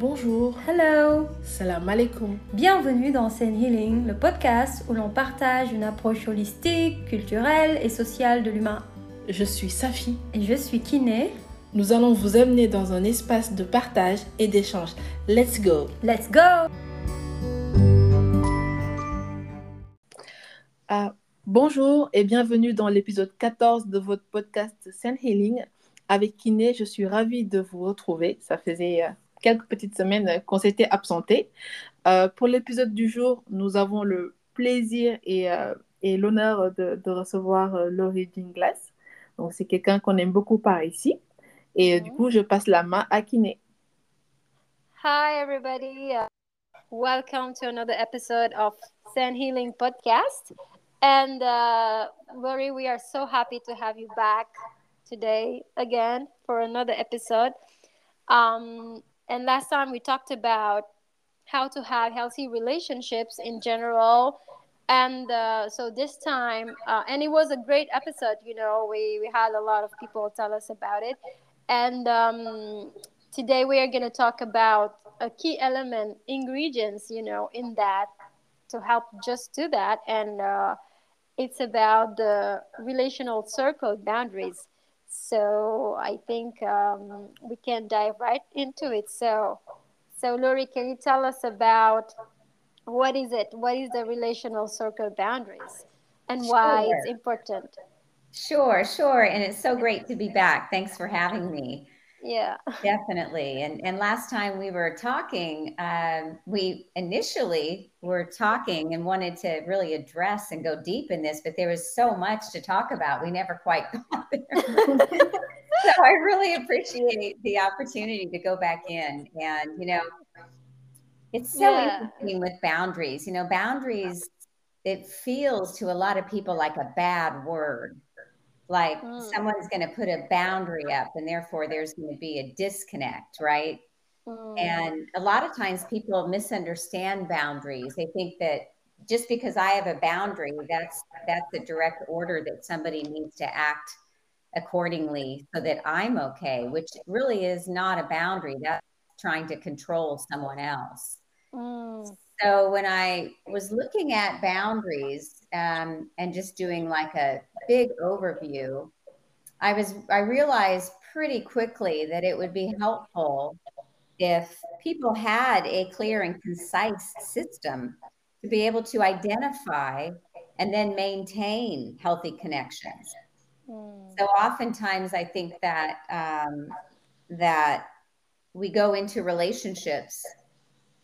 Bonjour. Hello. Salam alaikum. Bienvenue dans Zen Healing, le podcast où l'on partage une approche holistique, culturelle et sociale de l'humain. Je suis Safi. Et je suis Kiné. Nous allons vous amener dans un espace de partage et d'échange. Let's go. Let's go. Ah, bonjour et bienvenue dans l'épisode 14 de votre podcast Zen Healing. Avec Kiné, je suis ravie de vous retrouver. Ça faisait euh, quelques petites semaines qu'on s'était absenté. Euh, pour l'épisode du jour, nous avons le plaisir et, euh, et l'honneur de, de, recevoir euh, Laurie Ginglas. Donc, c'est quelqu'un qu'on aime beaucoup par ici. Et euh, du coup, je passe la main à Kiné. Hi, everybody. Uh, welcome to another episode of Sand Healing Podcast. And uh, Laurie, we are so happy to have you back today again for another episode. Um, and last time we talked about how to have healthy relationships in general. And uh, so this time, uh, and it was a great episode, you know, we, we had a lot of people tell us about it. And um, today we are going to talk about a key element, ingredients, you know, in that to help just do that. And uh, it's about the relational circle boundaries. So I think um, we can dive right into it. So, so Lori, can you tell us about what is it? What is the relational circle boundaries, and why Sure. it's important? Sure, sure. And it's so great to be back. Thanks for having me. Yeah. Definitely. And and last time we were talking, um, we initially were talking and wanted to really address and go deep in this, but there was so much to talk about. We never quite got there. so I really appreciate the opportunity to go back in. And you know, it's so Yeah. interesting with boundaries. You know, boundaries, it feels to a lot of people like a bad word. Like Mm. someone's going to put a boundary up, and therefore there's going to be a disconnect, right? Mm. And a lot of times people misunderstand boundaries. They think that just because I have a boundary, that's that's a direct order that somebody needs to act accordingly so that I'm okay, which really is not a boundary. That's trying to control someone else. Mm. So when I was looking at boundaries um, and just doing like a big overview, I was I realized pretty quickly that it would be helpful if people had a clear and concise system to be able to identify and then maintain healthy connections. Mm. So oftentimes I think that um, that we go into relationships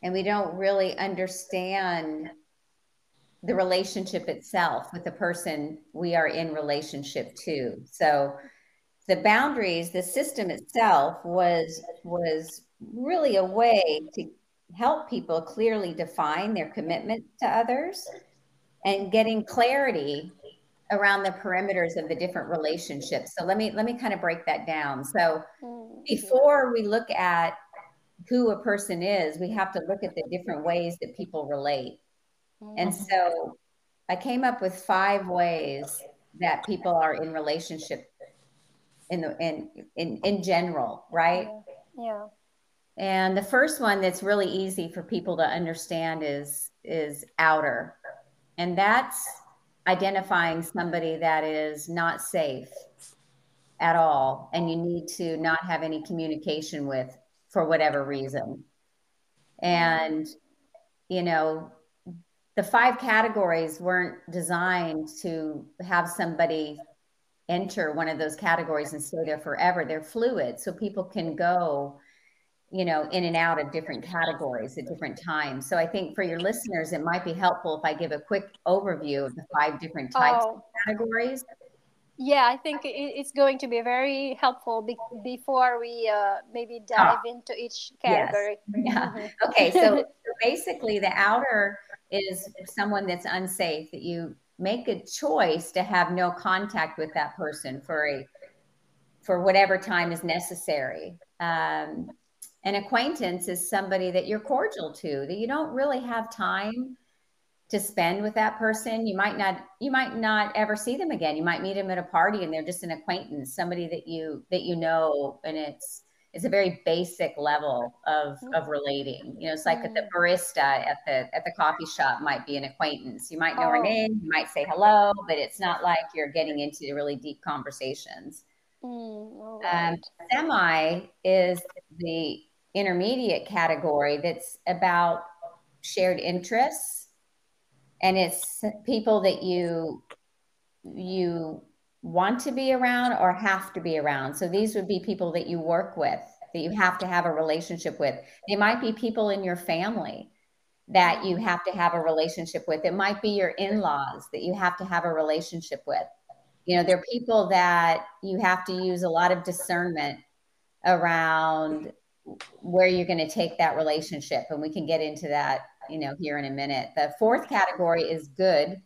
and we don't really understand the relationship itself with the person we are in relationship to. So the boundaries, the system itself was was really a way to help people clearly define their commitment to others and getting clarity around the perimeters of the different relationships. So let me let me kind of break that down. So Mm. before we look at who a person is, we have to look at the different ways that people relate. And Mm. so I came up with five ways that people are in relationship in the in in, in general, right? Yeah. And the first one that's really easy for people to understand is is outer. And that's identifying somebody that is not safe at all and you need to not have any communication with for whatever reason. And you know, the five categories weren't designed to have somebody enter one of those categories and stay there forever. They're fluid so people can go you know, in and out of different categories at different times. So I think for your listeners, it might be helpful if I give a quick overview of the five different types Oh, of categories. Yeah. I think it's going to be very helpful be- before we uh, maybe dive into each Yes. category. Yeah. Mhm. Okay. So basically, the outer is someone that's unsafe that you make a choice to have no contact with that person for a for whatever time is necessary. Um, an acquaintance is somebody that you're cordial to that you don't really have time to spend with that person you might not you might not ever see them again you might meet them at a party and they're just an acquaintance somebody that you that you know and it's it's a very basic level of of relating you know it's like mm. the barista at the at the coffee shop might be an acquaintance you might know oh. her name you might say hello but it's not like you're getting into really deep conversations mm, right. um, semi is the intermediate category that's about shared interests and it's people that you you want to be around or have to be around. So these would be people that you work with, that you have to have a relationship with. They might be people in your family that you have to have a relationship with. It might be your in laws that you have to have a relationship with. You know, they're people that you have to use a lot of discernment around where you're going to take that relationship. And we can get into that, you know, here in a minute. The fourth category is good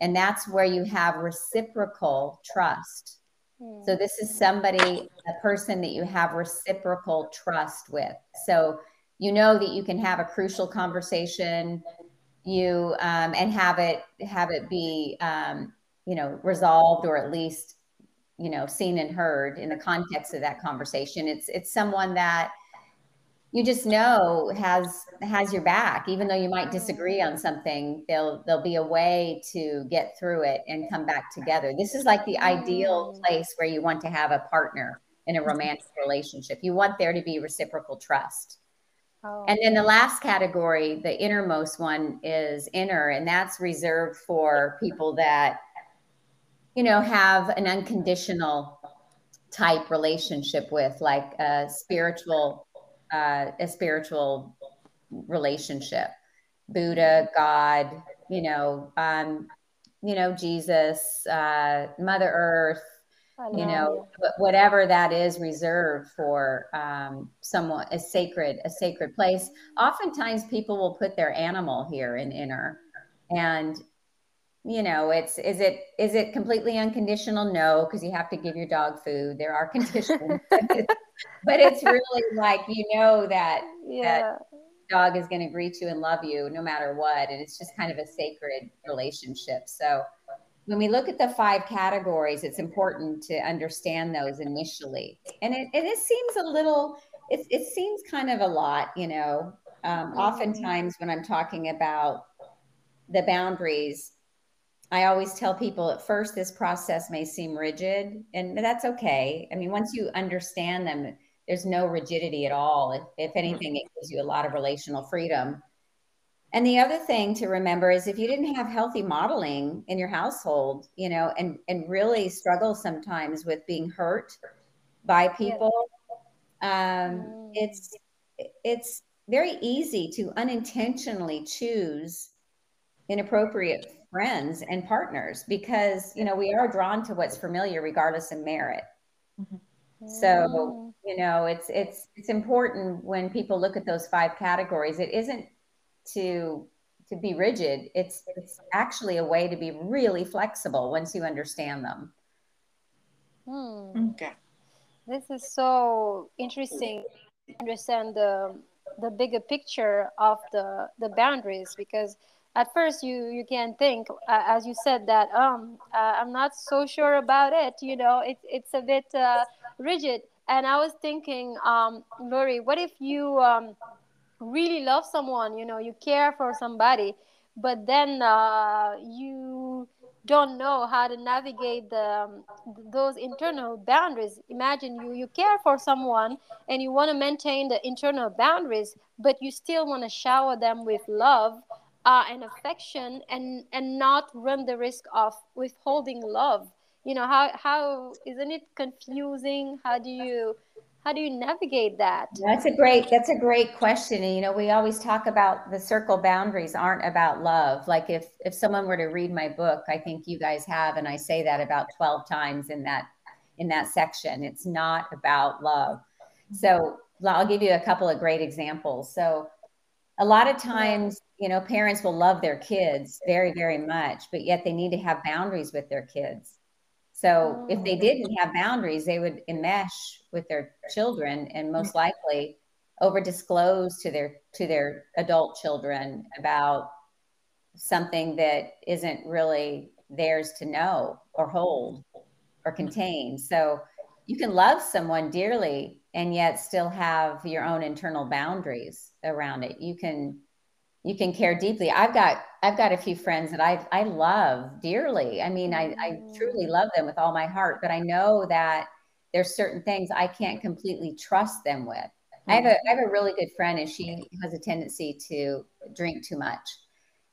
and that's where you have reciprocal trust. Mm. So, this is somebody, a person that you have reciprocal trust with. So, you know that you can have a crucial conversation you um, and have it have it be um, you know resolved or at least you know seen and heard in the context of that conversation it's it's someone that you just know has has your back. Even though you might disagree on something there'll there'll be a way to get through it and come back together. This is like the ideal place where you want to have a partner in a mm-hmm. romantic relationship. You want there to be reciprocal trust. Oh. and then the last category the innermost one is inner and that's reserved for people that you know have an unconditional type relationship with like a spiritual uh, a spiritual relationship. Buddha god you know um you know jesus uh mother earth you know whatever that is reserved for um someone a sacred a sacred place. Oftentimes people will put their animal here in inner and you know it's is it is it completely unconditional? No because you have to give your dog food. There are conditions but it's really like you know that yeah. that dog is going to greet you and love you no matter what and it's just kind of a sacred relationship. So when we look at the five categories it's important to understand those initially. And it, and it seems a little it, it seems kind of a lot you know. Um, mm-hmm. oftentimes when i'm talking about the boundaries I always tell people at first this process may seem rigid, and that's okay. I mean, once you understand them, there's no rigidity at all. If, if anything, it gives you a lot of relational freedom. And the other thing to remember is if you didn't have healthy modeling in your household, you know, and and really struggle sometimes with being hurt by people, um, mm. it's it's very easy to unintentionally choose inappropriate friends and partners because you know we are drawn to what's familiar regardless of merit mm-hmm. so you know it's it's it's important when people look at those five categories it isn't to to be rigid it's it's actually a way to be really flexible once you understand them hmm. okay this is so interesting understand the the bigger picture of the the boundaries because at first you you can think uh, as you said that um uh, i'm not so sure about it you know it, it's a bit uh, rigid. And i was thinking um lori what if you um really love someone you know you care for somebody but then uh, you don't know how to navigate the, um, those internal boundaries. Imagine you you care for someone and you want to maintain the internal boundaries but you still want to shower them with love uh, and affection and and not run the risk of withholding love. You know how how isn't it confusing? How do you how do you navigate that? That's a great that's a great question. And you know we always talk about the circle boundaries aren't about love. Like if if someone were to read my book i think you guys have and i say that about 12 times in that in that section. It's not about love. So i'll give you a couple of great examples. So a lot of times you know parents will love their kids very very much but yet they need to have boundaries with their kids so if they oh. didn't have boundaries they would enmesh with their children and mm-hmm. most likely over disclose to their to their adult children about something that isn't really theirs to know or hold or mm-hmm. contain so you can love someone dearly and yet still have your own internal boundaries around it. You can you can care deeply. I've got I've got a few friends that I I love dearly. I mean, I, I truly mm. love them with all my heart, but I know that there's certain things I can't completely trust them with. I have a I have a really good friend and she has a tendency to drink too much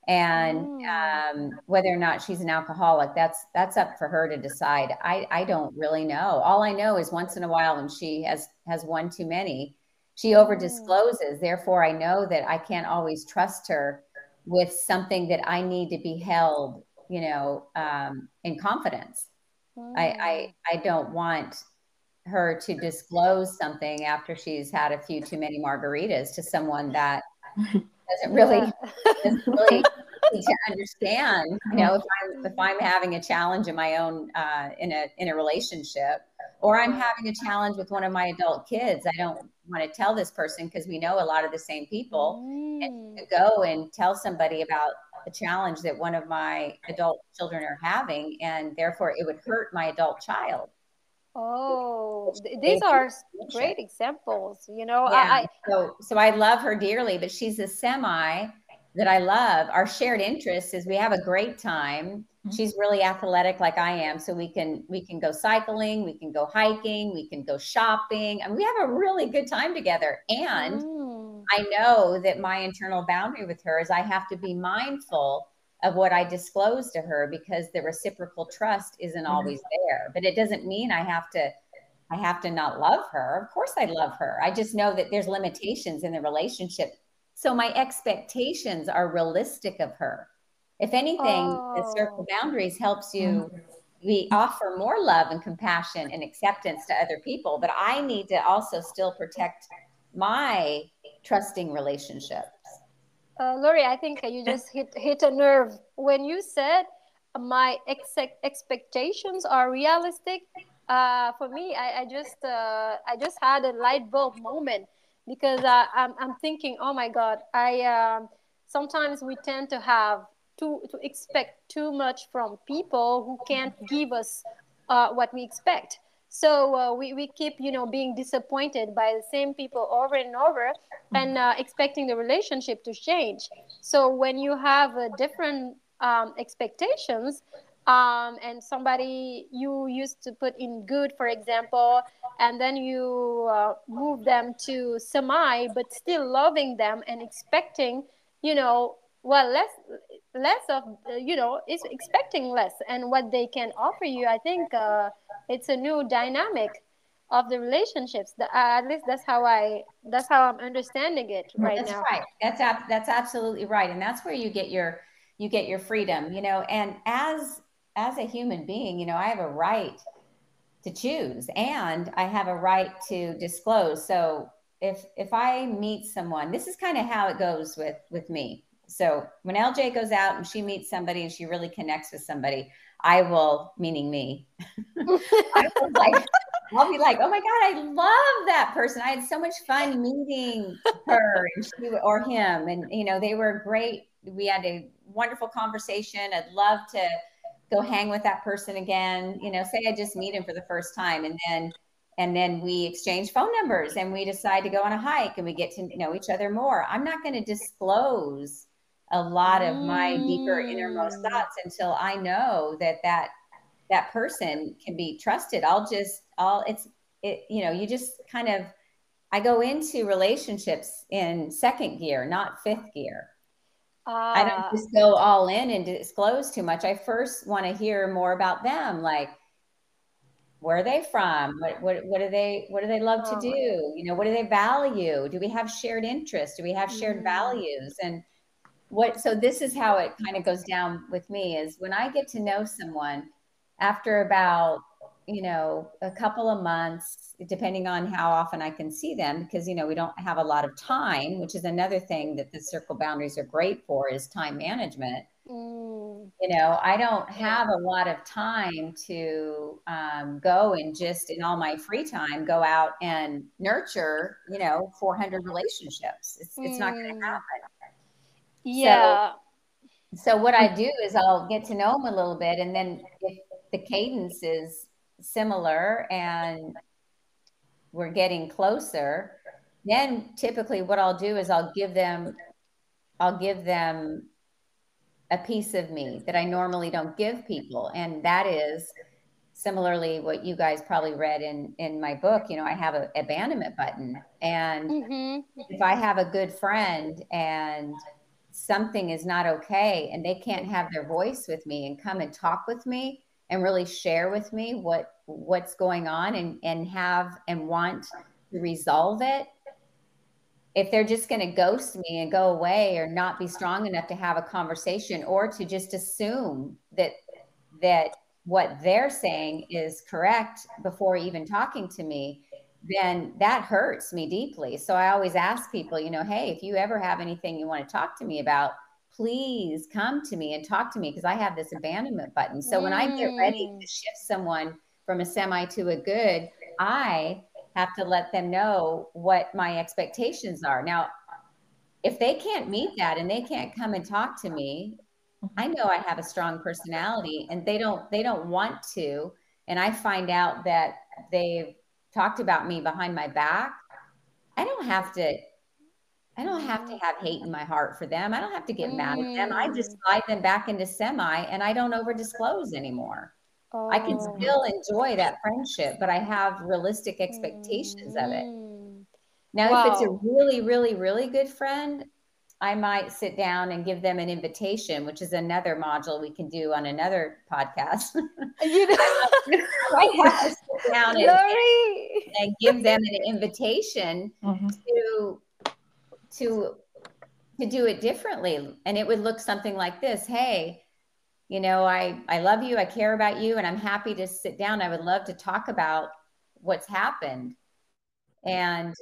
and mm. um, whether or not she's an alcoholic that's that's up for her to decide i i don't really know all i know is once in a while when she has has one too many she over mm. discloses therefore i know that i can't always trust her with something that i need to be held you know um, in confidence mm. I, I i don't want her to disclose something after she's had a few too many margaritas to someone that doesn't really, doesn't really to understand. You know, if I'm if I'm having a challenge in my own uh, in a in a relationship, or I'm having a challenge with one of my adult kids, I don't want to tell this person because we know a lot of the same people. Mm. And go and tell somebody about a challenge that one of my adult children are having, and therefore it would hurt my adult child. Oh, these are great examples. You know, yeah. I, so so I love her dearly, but she's a semi that I love. Our shared interest is we have a great time. Mm-hmm. She's really athletic like I am, so we can we can go cycling, we can go hiking, we can go shopping, and we have a really good time together. And mm. I know that my internal boundary with her is I have to be mindful of what I disclose to her because the reciprocal trust isn't mm-hmm. always there. But it doesn't mean I have to I have to not love her. Of course I love her. I just know that there's limitations in the relationship. So my expectations are realistic of her. If anything, oh. the circle boundaries helps you mm-hmm. we offer more love and compassion and acceptance to other people, but I need to also still protect my trusting relationships. Uh, Lori, I think you just hit hit a nerve when you said my ex- expectations are realistic. Uh, for me, I, I just uh, I just had a light bulb moment because uh, I'm I'm thinking, oh my God, I um, sometimes we tend to have to to expect too much from people who can't give us uh, what we expect. So uh, we, we keep, you know, being disappointed by the same people over and over and uh, expecting the relationship to change. So when you have uh, different um, expectations, um, and somebody you used to put in good, for example, and then you uh, move them to semi, but still loving them and expecting, you know, well, less less of you know is expecting less. And what they can offer you i think uh, it's a new dynamic of the relationships. Uh, at least that's how i that's how i'm understanding it right that's now. right. That's ab- that's absolutely right. And that's where you get your you get your freedom you know. And as as a human being you know i have a right to choose and i have a right to disclose. So if if i meet someone this is kind of how it goes with with me so when LJ goes out and she meets somebody and she really connects with somebody, I will, meaning me, I will like, I'll be like, oh my God, I love that person. I had so much fun meeting her she or him. And, you know, they were great. We had a wonderful conversation. I'd love to go hang with that person again. You know, say I just meet him for the first time and then and then we exchange phone numbers and we decide to go on a hike and we get to know each other more. I'm not going to disclose a lot of my deeper innermost mm. thoughts until I know that that that person can be trusted. I'll just I'll it's it you know you just kind of I go into relationships in second gear, not fifth gear. Uh, I don't ah. just go all in and disclose too much. I first want to hear more about them, like where are they from? What, what, what do they what do they love oh. to do? You know, what do they value? Do we have shared interests? Do we have shared mm. values? And what so this is how it kind of goes down with me is when i get to know someone after about you know a couple of months depending on how often i can see them because you know we don't have a lot of time which is another thing that the circle boundaries are great for is time management mm. you know i don't have a lot of time to um, go and just in all my free time go out and nurture you know 400 relationships it's, mm. it's not going to happen yeah. So, so what I do is I'll get to know them a little bit, and then if the cadence is similar and we're getting closer, then typically what I'll do is I'll give them I'll give them a piece of me that I normally don't give people. And that is similarly what you guys probably read in in my book you know i have an abandonment button and mm-hmm. if i have a good friend and something is not okay and they can't have their voice with me and come and talk with me and really share with me what what's going on and and have and want to resolve it. If they're just going to ghost me and go away or not be strong enough to have a conversation or to just assume that that what they're saying is correct before even talking to me, then that hurts me deeply. So I always ask people, you know, hey, if you ever have anything you want to talk to me about, please come to me and talk to me because I have this abandonment button. So mm. when I get ready to mm. shift someone from a semi to a good, I have to let them know what my expectations are. Now, if they can't meet that and they can't come and talk to me, I know I have a strong personality and they don't they don't want to and I find out that they've talked about me behind my back. I don't have to I don't have to have hate in my heart for them. I don't have to get mm. mad at them. I just mm. slide them back into semi and I don't over disclose anymore. Oh. I can oh. still enjoy that friendship, but I have realistic expectations mm. of it. Mm. Now, wow. if it's a really, really, really good friend, I might sit down and give them an invitation, which is another module we can do on another podcast. You know, I have to sit down and, and, give them an invitation mm-hmm. to to to do it differently, and it would look something like this: Hey, you know, I I love you, I care about you, and I'm happy to sit down. I would love to talk about what's happened, and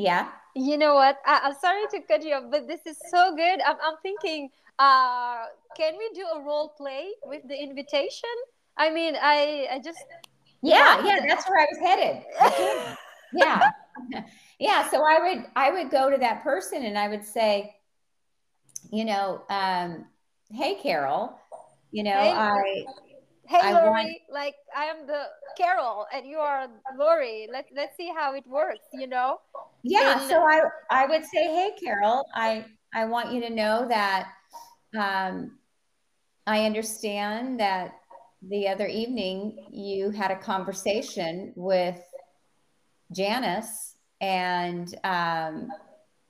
yeah. You know what? I, am sorry to cut you off but this is so good. I'm, I'm thinking uh, can we do a role play with the invitation? I mean i i just yeah yeah that's where i was headed. Yeah. Yeah so i would i would go to that person and i would say you know um, hey carol you know hey. i hey I Lori, want... like I am the Carol and you are Lori. Let's let's see how it works, you know? Yeah. And... so I I would say, hey Carol, I I want you to know that um, I understand that the other evening you had a conversation with Janice and um,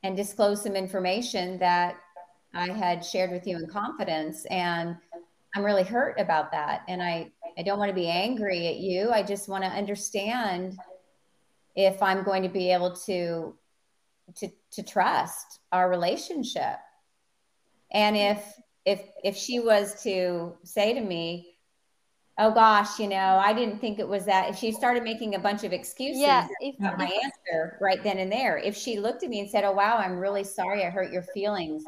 and disclosed some information that I had shared with you in confidence and I'm really hurt about that. And I, I don't want to be angry at you. I just want to understand if I'm going to be able to, to, to trust our relationship. And if, if, if she was to say to me, oh gosh, you know, I didn't think it was that. If she started making a bunch of excuses yeah, if, about my answer right then and there, if she looked at me and said, oh wow, I'm really sorry I hurt your feelings.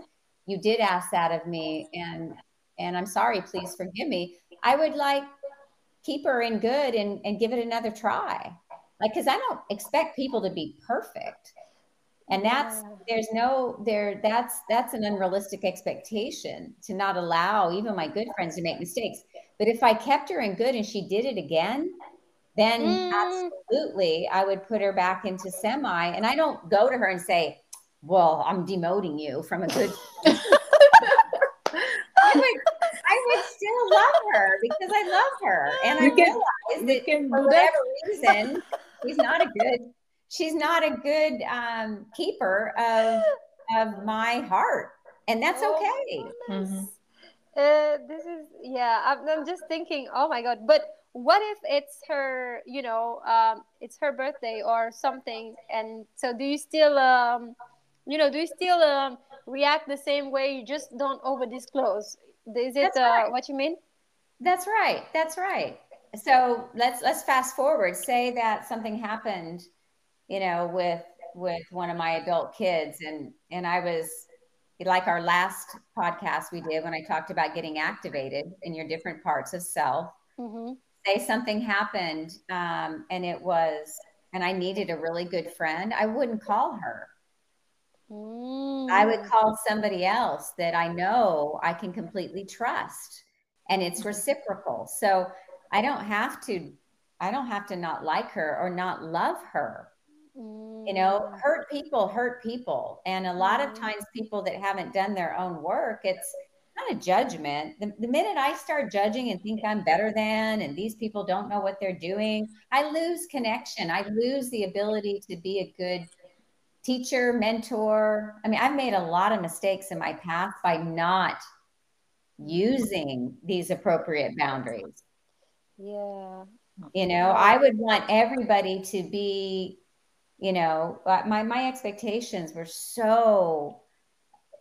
You did ask that of me, and and I'm sorry, please forgive me. I would like keep her in good and, and give it another try. Like, cause I don't expect people to be perfect. And that's, there's no, there, that's, that's an unrealistic expectation to not allow even my good friends to make mistakes. But if I kept her in good and she did it again, then mm. absolutely I would put her back into semi. And I don't go to her and say, well, I'm demoting you from a good. I would, I would still love her because I love her, and you I can, realize that for whatever reason, she's not a good. She's not a good um, keeper of of my heart, and that's oh, okay. Mm-hmm. Uh, this is yeah. I'm, I'm just thinking. Oh my god! But what if it's her? You know, um, it's her birthday or something, and so do you still um, you know, do you still um, react the same way? You just don't over disclose. Is it uh, right. what you mean? That's right. That's right. So let's let's fast forward. Say that something happened, you know, with with one of my adult kids, and and I was like our last podcast we did when I talked about getting activated in your different parts of self. Mm-hmm. Say something happened, um, and it was, and I needed a really good friend. I wouldn't call her. Mm. I would mm. call somebody else that I know I can completely trust and it's mm-hmm. reciprocal. So I don't have to I don't have to not like her or not love her. Mm. You know, hurt people hurt people. And a lot of Mhm. times, people that haven't done their own work, it's not a judgment. The, the minute I start judging and think I'm better than, and these people don't know what they're doing, I lose connection. I lose the ability to be a good teacher, mentor. I mean, I've made a lot of mistakes in my past by not using these appropriate boundaries. Yeah. You know, I would want everybody to be, you know, uh, my my expectations were so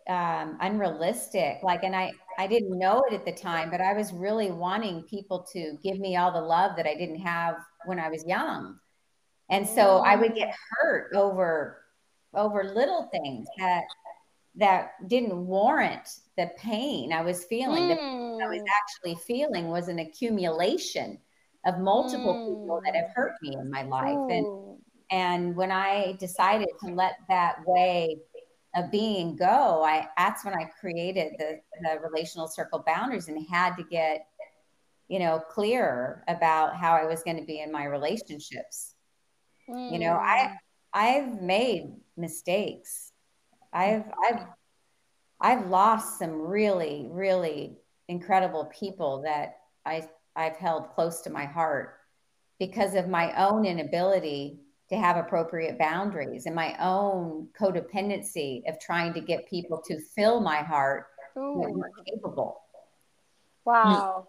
um, unrealistic. Like, and I I didn't know it at the time, but I was really wanting people to give me all the love that I didn't have when I was young, and so I would get hurt over over little things that that didn't warrant the pain I was feeling. The pain I was Mm. actually feeling was an accumulation of multiple people that have hurt me in my life, and Ooh. and when I decided to let that way of being go, I that's when I created the, the relational circle boundaries and had to get, you know, clearer about how I was going to be in my relationships. You know, I I've made mistakes. I've I've I've lost some really, really incredible people that I I've held close to my heart because of my own inability to have appropriate boundaries and my own codependency of trying to get people to fill my heart that Ooh. weren't capable. Wow.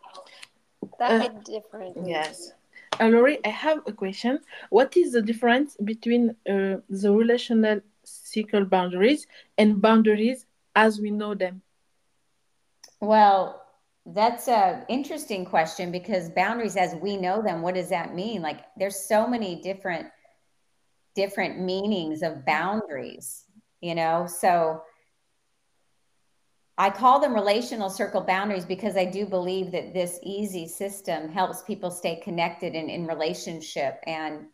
That Uh, hit differently. Yes. Uh, Lori, I have a question. What is the difference between uh, the relational circle boundaries and boundaries as we know them? Well, that's a interesting question because boundaries as we know them, what does that mean? Like there's so many different different meanings of boundaries, you know? So I call them relational circle boundaries because I do believe that this easy system helps people stay connected and in relationship and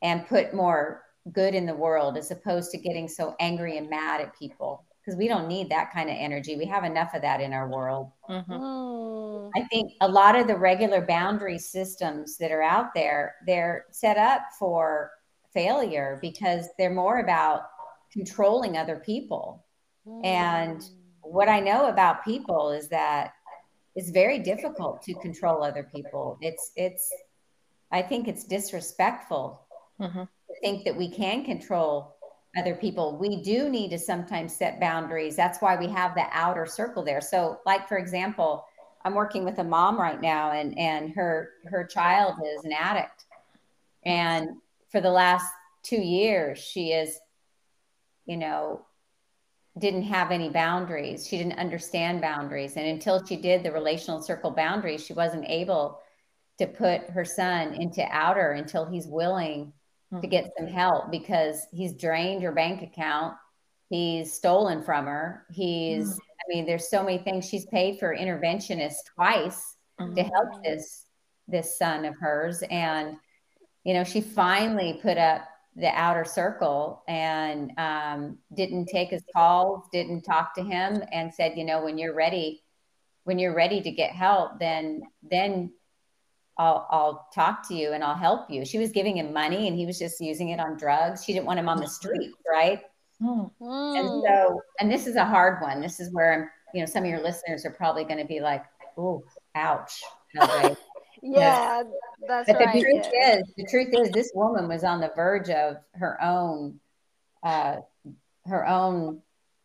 and put more good in the world as opposed to getting so angry and mad at people because we don't need that kind of energy. We have enough of that in our world. Mhm. Mm. I think a lot of the regular boundary systems that are out there, they're set up for failure because they're more about controlling other people. And Mm. What I know about people is that it's very difficult to control other people. It's it's I think it's disrespectful Mhm. to think that we can control other people. We do need to sometimes set boundaries. That's why we have the outer circle there. So, like for example, I'm working with a mom right now, and and her her child is an addict, and for the last two years, she is, you know, didn't have any boundaries. She didn't understand boundaries, and until she did the relational circle boundaries, she wasn't able to put her son into outer until he's willing to get some help because he's drained her bank account. He's stolen from her. He's, I mean, there's so many things. She's paid for interventionist twice to Mhm. help this this son of hers. And, you know, she finally put up the outer circle and um, didn't take his calls, didn't talk to him, and said, you know, when you're ready, when you're ready to get help, then then I'll I'll talk to you and I'll help you. She was giving him money and he was just using it on drugs. She didn't want him on the street, right? Mm. And so, and this is a hard one. This is where I'm, you know, some of your listeners are probably going to be like, "Oh, ouch." Yeah, that's but the right. truth yeah. is, the truth is, this woman was on the verge of her own, uh, her own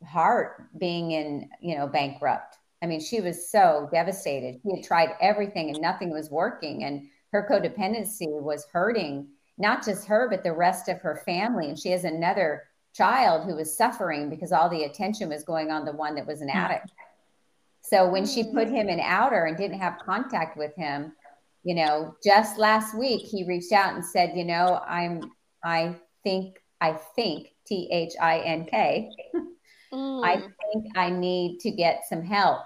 heart being in, you know, bankrupt. I mean, she was so devastated. She had tried everything and nothing was working, and her codependency was hurting not just her, but the rest of her family. And she has another child who was suffering because all the attention was going on the one that was an addict. So when she put him in outer and didn't have contact with him, you know, just last week he reached out and said, you know, I'm, I think, I think, T H I N K, Mm. I think I need to get some help.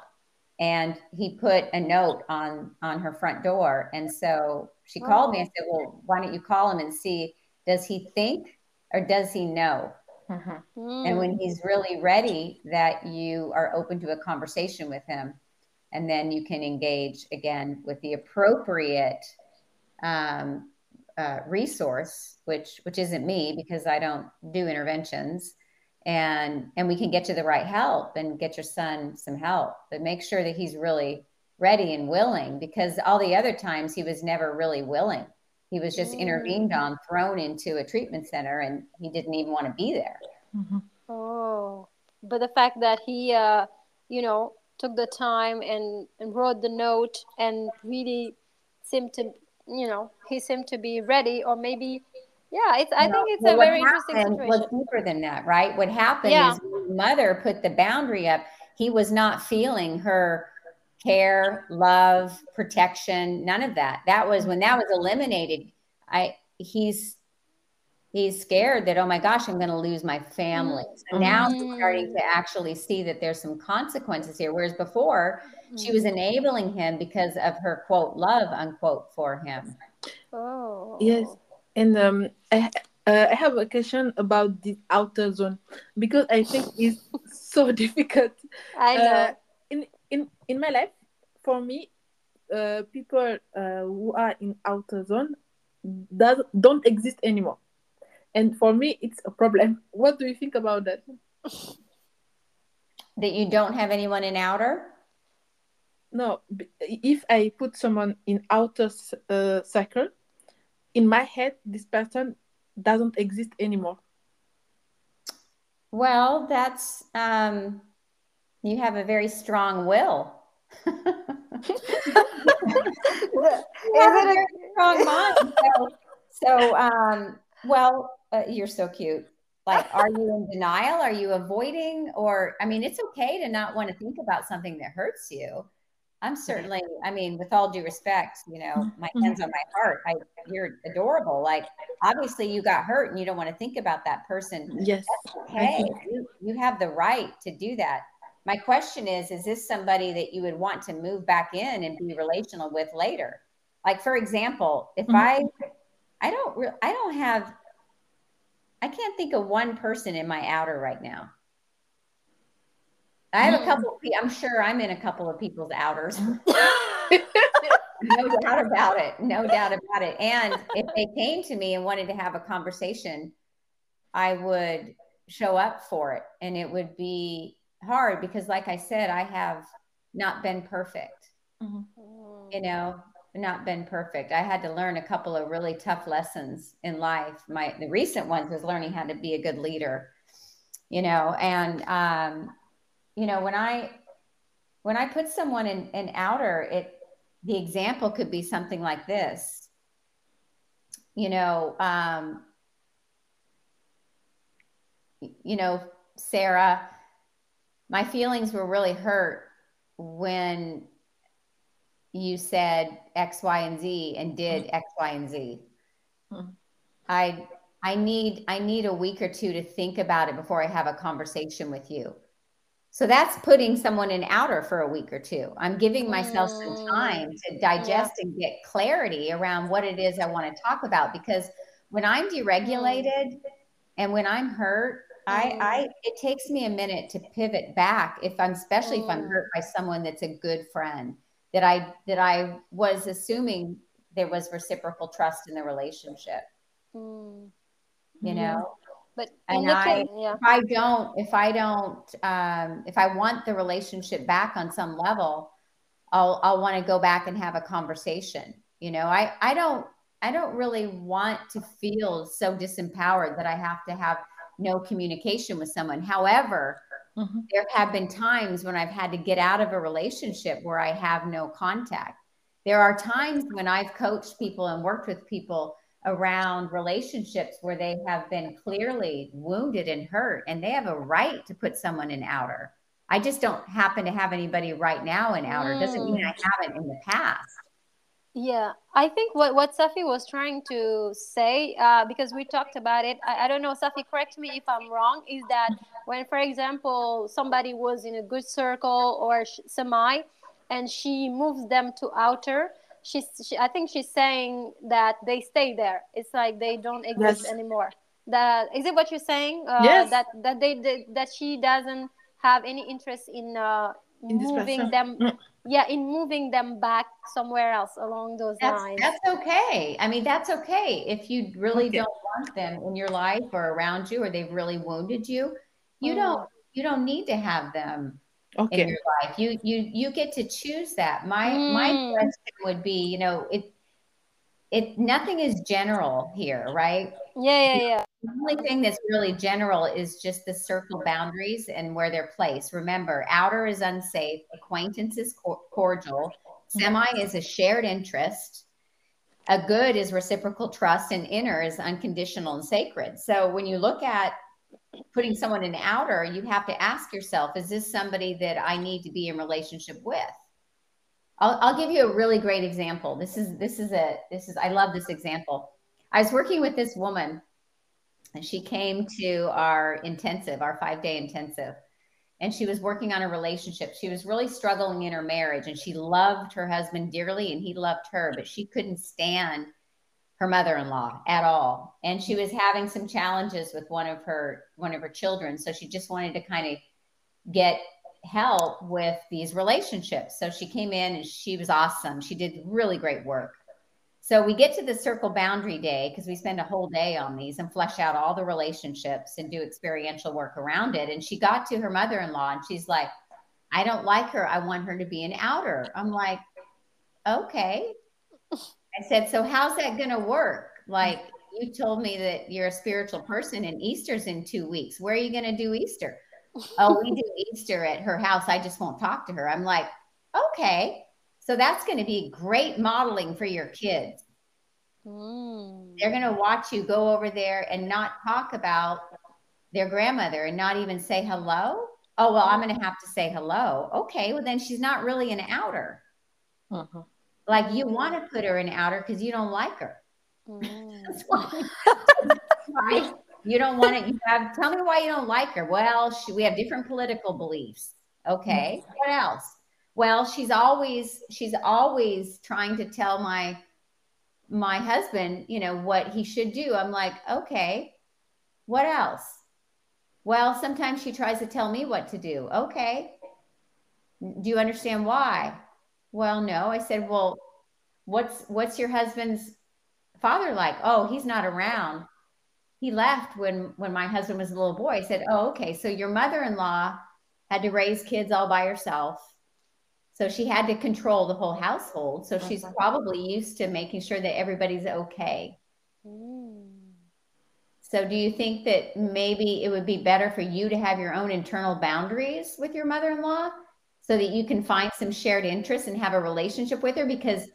And he put a note on on her front door. And so she called me and said, Well, why don't you call him and see does he think or does he know? Mhm. And when he's really ready, that you are open to a conversation with him. And then you can engage again with the appropriate um, uh, resource, which which isn't me because I don't do interventions, and and we can get you the right help and get your son some help, but make sure that he's really ready and willing because all the other times he was never really willing. He was just mm. intervened on, thrown into a treatment center, and he didn't even want to be there. Mm-hmm. Oh, but the fact that he, uh, you know, took the time and, and wrote the note and really seemed to, you know, he seemed to be ready, or maybe, yeah, it's. I think it's well, a very interesting situation. Was deeper than that, right? What happened yeah. is mother put the boundary up. He was not feeling her care, love, protection, none of that. That was when that was eliminated. I he's he's scared that oh my gosh, I'm going to lose my family. So now mm. he's starting to actually see that there's some consequences here. Whereas before, mm. she was mm. enabling him because of her quote love unquote for him. Oh yes, and um, I, uh, I have a question about the outer zone because I think it's so difficult. I know. Uh, in in in my life, for me, uh, people uh, who are in outer zone does don't exist anymore, and for me, it's a problem. What do you think about that? That you don't have anyone in outer. No, if I put someone in outer uh, circle, in my head, this person doesn't exist anymore. Well, that's um, you have a very strong will. Is it a strong mind? So, so um, well, uh, you're so cute. Like, are you in denial? Are you avoiding? Or, I mean, it's okay to not want to think about something that hurts you. I'm certainly, I mean, with all due respect, you know, my mm-hmm. hands on my heart. I, you're adorable. Like, obviously, you got hurt and you don't want to think about that person. Yes. That's okay. You, you have the right to do that my question is is this somebody that you would want to move back in and be relational with later like for example if mm-hmm. i i don't re- i don't have i can't think of one person in my outer right now. I have a couple i'm sure i'm in a couple of people's outers. No doubt about it. No doubt about it. And if they came to me and wanted to have a conversation i would show up for it. And it would be hard because like i said i have not been perfect. Mm-hmm. you know not been perfect. I had to learn a couple of really tough lessons in life. My the recent ones was learning how to be a good leader you know and um you know when i when i put someone in in outer it the example could be something like this. You know um you know sarah my feelings were really hurt when you said X, Y, and Z and did mm-hmm. X, Y, and Z. Mm-hmm. I I need I need a week or two to think about it before I have a conversation with you. So that's putting someone in outer for a week or two. I'm giving myself some mm. time to digest yeah. and get clarity around what it is I want to talk about because when I'm deregulated mm. and when I'm hurt I, I, mm. it takes me a minute to pivot back if I'm, especially if I'm hurt by someone that's a good friend that I, that I was assuming there was reciprocal trust in the relationship. Mm. You know, but and I, at, yeah. if I don't, if I don't, um, if I want the relationship back on some level, I'll, I'll want to go back and have a conversation. You know, I, I don't, I don't really want to feel so disempowered that I have to have no communication with someone. However, mm-hmm. there have been times when I've had to get out of a relationship where I have no contact. There are times when I've coached people and worked with people around relationships where they have been clearly wounded and hurt, and they have a right to put someone in outer. I just don't happen to have anybody right now in outer. Doesn't mean I mm. haven't in the past. Yeah, I think what, what Safi was trying to say, uh, because we talked about it, I, I don't know, Safi, correct me if I'm wrong, is that when, for example, somebody was in a good circle or sh- semi, and she moves them to outer, she's, she, I think she's saying that they stay there. It's like they don't exist yes. anymore. That is it. What you're saying? Uh, yes. That that they, that she doesn't have any interest in uh, in moving them. Yeah in moving them back somewhere else along those that's, lines. that's okay. I mean that's okay. If you really Okay. don't want them in your life or around you or they've really wounded you you Mm. don't you don't need to have them in your life. You you you get to choose that. My my Mm. question would be you know it it nothing is general here right? Yeah yeah yeah the only thing that's really general is just the circle boundaries and where they're placed. Remember, outer is unsafe, acquaintance is cordial, semi is a shared interest, a good is reciprocal trust, and inner is unconditional and sacred. So when you look at putting someone in outer, you have to ask yourself, is this somebody that I need to be in relationship with? I'll, I'll give you a really great example. This is this is a this is I love this example. I was working with this woman and she came to our intensive, our five day intensive. And she was working on a relationship. She was really struggling in her marriage and she loved her husband dearly and he loved her, but she couldn't stand her mother-in-law at all. And she was having some challenges with one of her one of her children. So she just wanted to kind of get help with these relationships. So she came in and she was awesome. She did really great work. So we get to the circle boundary day because we spend a whole day on these and flesh out all the relationships and do experiential work around it. And she got to her mother in law and she's like, I don't like her. I want her to be an outer. I'm like, okay. I said, so how's that going to work? Like, you told me that you're a spiritual person and Easter's in two weeks. Where are you going to do Easter? oh, we do Easter at her house. I just won't talk to her. I'm like, okay. So that's going to be great modeling for your kids. Mm. They're going to watch you go over there and not talk about their grandmother and not even say hello. Oh, well, I'm going to have to say hello. Okay. Well, then she's not really an outer. Uh-huh. Like you want to put her in outer because you don't like her. Mm. That's why. Right? You don't want it. You have, tell me why you don't like her. Well, she, we have different political beliefs. Okay. What else? Well, she's always, she's always trying to tell my, my husband, you know, what he should do. I'm like, okay, what else? Well, sometimes she tries to tell me what to do. Okay. Do you understand why? Well, no. I said, well, what's, what's your husband's father like? Oh, he's not around he left when when my husband was a little boy. I said, "Oh, okay. So your mother-in-law had to raise kids all by herself. So she had to control the whole household. So she's probably used to making sure that everybody's okay. Mm. So do you think that maybe it would be better for you to have your own internal boundaries with your mother-in-law so that you can find some shared interests and have a relationship with her because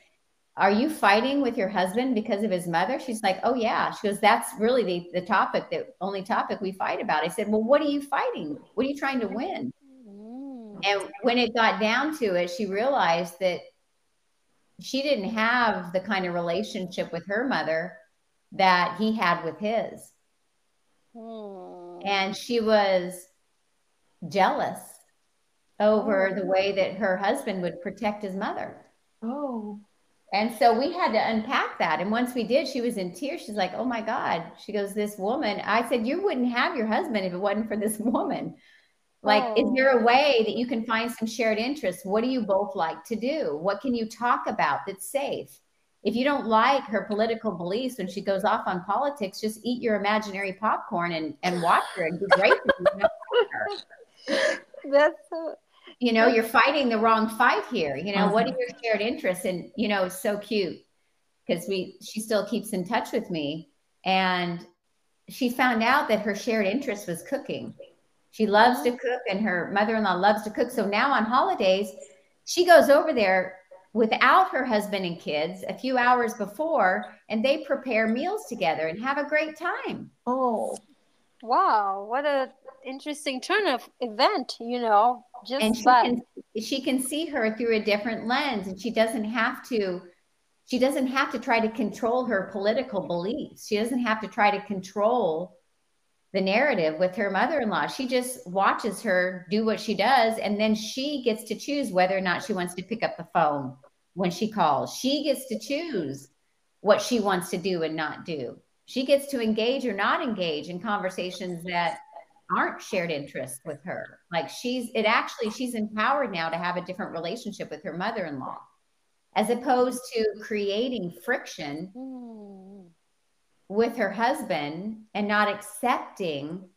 are you fighting with your husband because of his mother? She's like, oh yeah. She goes, that's really the, the topic, the only topic we fight about. I said, well, what are you fighting? What are you trying to win? And when it got down to it, she realized that she didn't have the kind of relationship with her mother that he had with his. Mm. And she was jealous over the way that her husband would protect his mother. Oh. And so we had to unpack that. And once we did, she was in tears. She's like, Oh my God. She goes, This woman. I said, You wouldn't have your husband if it wasn't for this woman. Like, is Oh. there a way that you can find some shared interests? What do you both like to do? What can you talk about that's safe? If you don't like her political beliefs when she goes off on politics, just eat your imaginary popcorn and, and watch her and be grateful. you don't like her That's so. you know you're fighting the wrong fight here you know what are your shared interests and you know it's so cute because we she still keeps in touch with me and she found out that her shared interest was cooking she loves to mm-hmm. cook and her mother-in-law loves to cook so now on holidays she goes over there without her husband and kids a few hours before and they prepare meals together and have a great time Oh. Wow, what a interesting turn of event, you know. Just and she but can she can see her through a different lens and she doesn't have to she doesn't have to try to control her political beliefs she doesn't have to try to control the narrative with her mother-in-law she just watches her do what she does and then she gets to choose whether or not she wants to pick up the phone when she calls she gets to choose what she wants to do and not do she gets to engage or not engage in conversations that aren't shared interests with her. Like she's it actually she's empowered now to have a different relationship with her mother-in-law as opposed to creating friction mm. With her husband and not accepting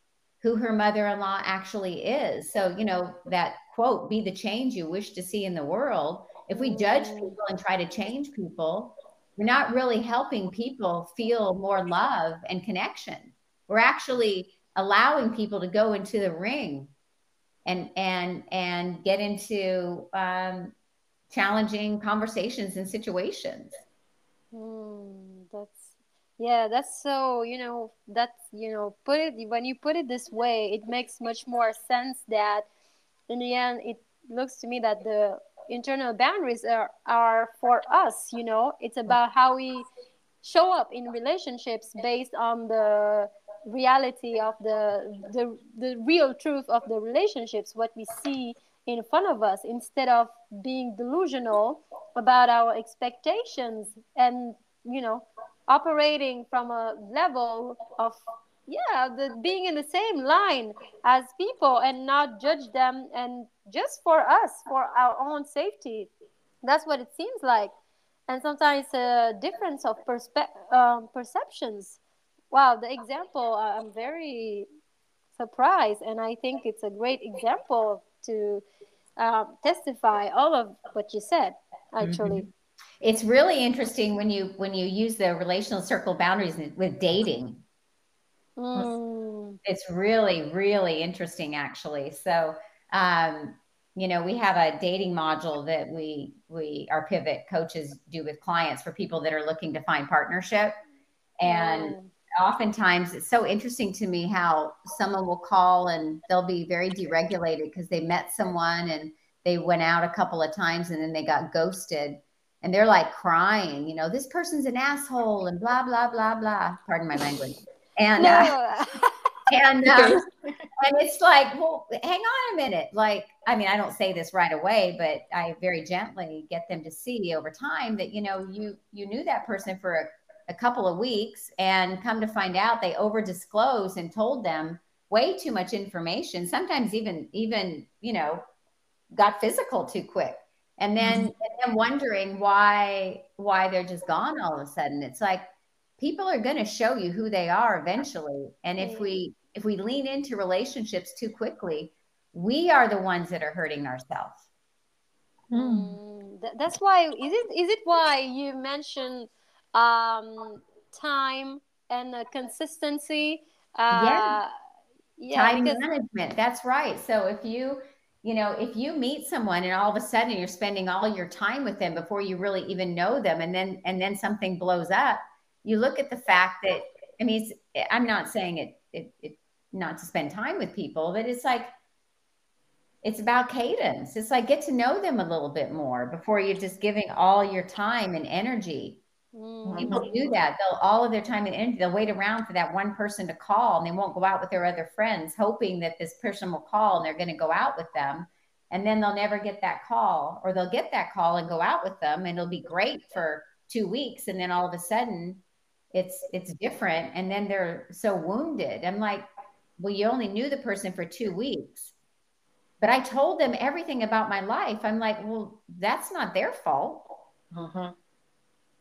who her mother-in-law actually is. So, you know, that quote, be the change you wish to see in the world. If we judge mm. people and try to change people, we're not really helping people feel more love and connection. We're actually allowing people to go into the ring and and and get into um, challenging conversations and situations. Mm, yeah, that's so you know that's you know put it when you put it this way, it makes much more sense that in the end it looks to me that the internal boundaries are are for us. You know, it's mm. about how we show up in relationships based on the reality of the, the the real truth of the relationships what we see in front of us instead of being delusional about our expectations and you know operating from a level of yeah the being in the same line as people and not judge them and just for us for our own safety. That's what it seems like. And sometimes a difference of perspe- um, perceptions. Wow the example i'm very surprised and i think it's a great example to um, testify all of what you said actually. Mm-hmm. It's really interesting when you when you use the relational circle boundaries with dating. Mm. it's really really interesting actually. So um, you know we have a dating module that we we our pivot coaches do with clients for people that are looking to find partnership. And mm oftentimes it's so interesting to me how someone will call and they'll be very deregulated because they met someone and they went out a couple of times and then they got ghosted and they're like crying you know this person's an asshole and blah blah blah blah. Pardon my language. And uh, no. uh, and um, and it's like well hang on a minute. Like i mean i don't say this right away but i very gently get them to see over time that you know you you knew that person for a a couple of weeks and come to find out they over disclosed and told them way too much information sometimes even even you know got physical too quick and then mm-hmm. and then wondering why why they're just gone all of a sudden it's like people are going to show you who they are eventually and if we if we lean into relationships too quickly we are the ones that are hurting ourselves mm. that's why is it is it why you mentioned um, time and uh, consistency. Uh, yeah. yeah. Time because- management. That's right. So if you, you know, if you meet someone and all of a sudden you're spending all your time with them before you really even know them, and then and then something blows up, you look at the fact that I mean, I'm not saying it, it, it not to spend time with people, but it's like it's about cadence. It's like get to know them a little bit more before you're just giving all your time and energy Mm-hmm. People do that. They'll all of their time and energy, they'll wait around for that one person to call and they won't go out with their other friends, hoping that this person will call and they're going to go out with them. And then they'll never get that call, or they'll get that call and go out with them, and it'll be great for two weeks. And then all of a sudden, it's it's different. And then they're so wounded. I'm like, well, you only knew the person for two weeks. But I told them everything about my life. I'm like, well, that's not their fault. Uh-huh.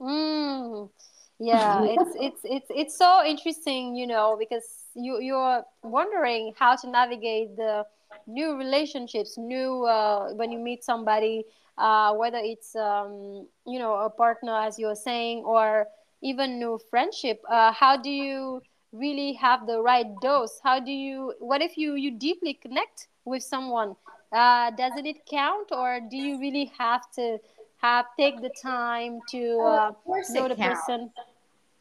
Mm, yeah, it's it's it's it's so interesting, you know, because you you're wondering how to navigate the new relationships, new uh, when you meet somebody, uh, whether it's um, you know a partner, as you were saying, or even new friendship. Uh, how do you really have the right dose? How do you? What if you you deeply connect with someone? Uh, doesn't it count, or do you really have to? Have take the time to uh, know the counts. person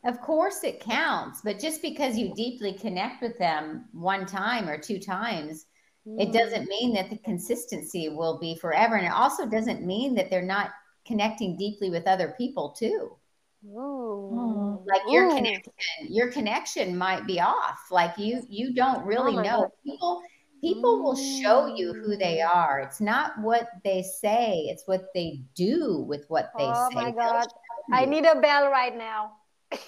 of course it counts but just because you deeply connect with them one time or two times mm. it doesn't mean that the consistency will be forever and it also doesn't mean that they're not connecting deeply with other people too Ooh. like your Ooh. connection your connection might be off like you you don't really oh know God. people people will show you who they mm. are. It's not what they say, it's what they do with what they oh say. Oh my God. I need a bell right now.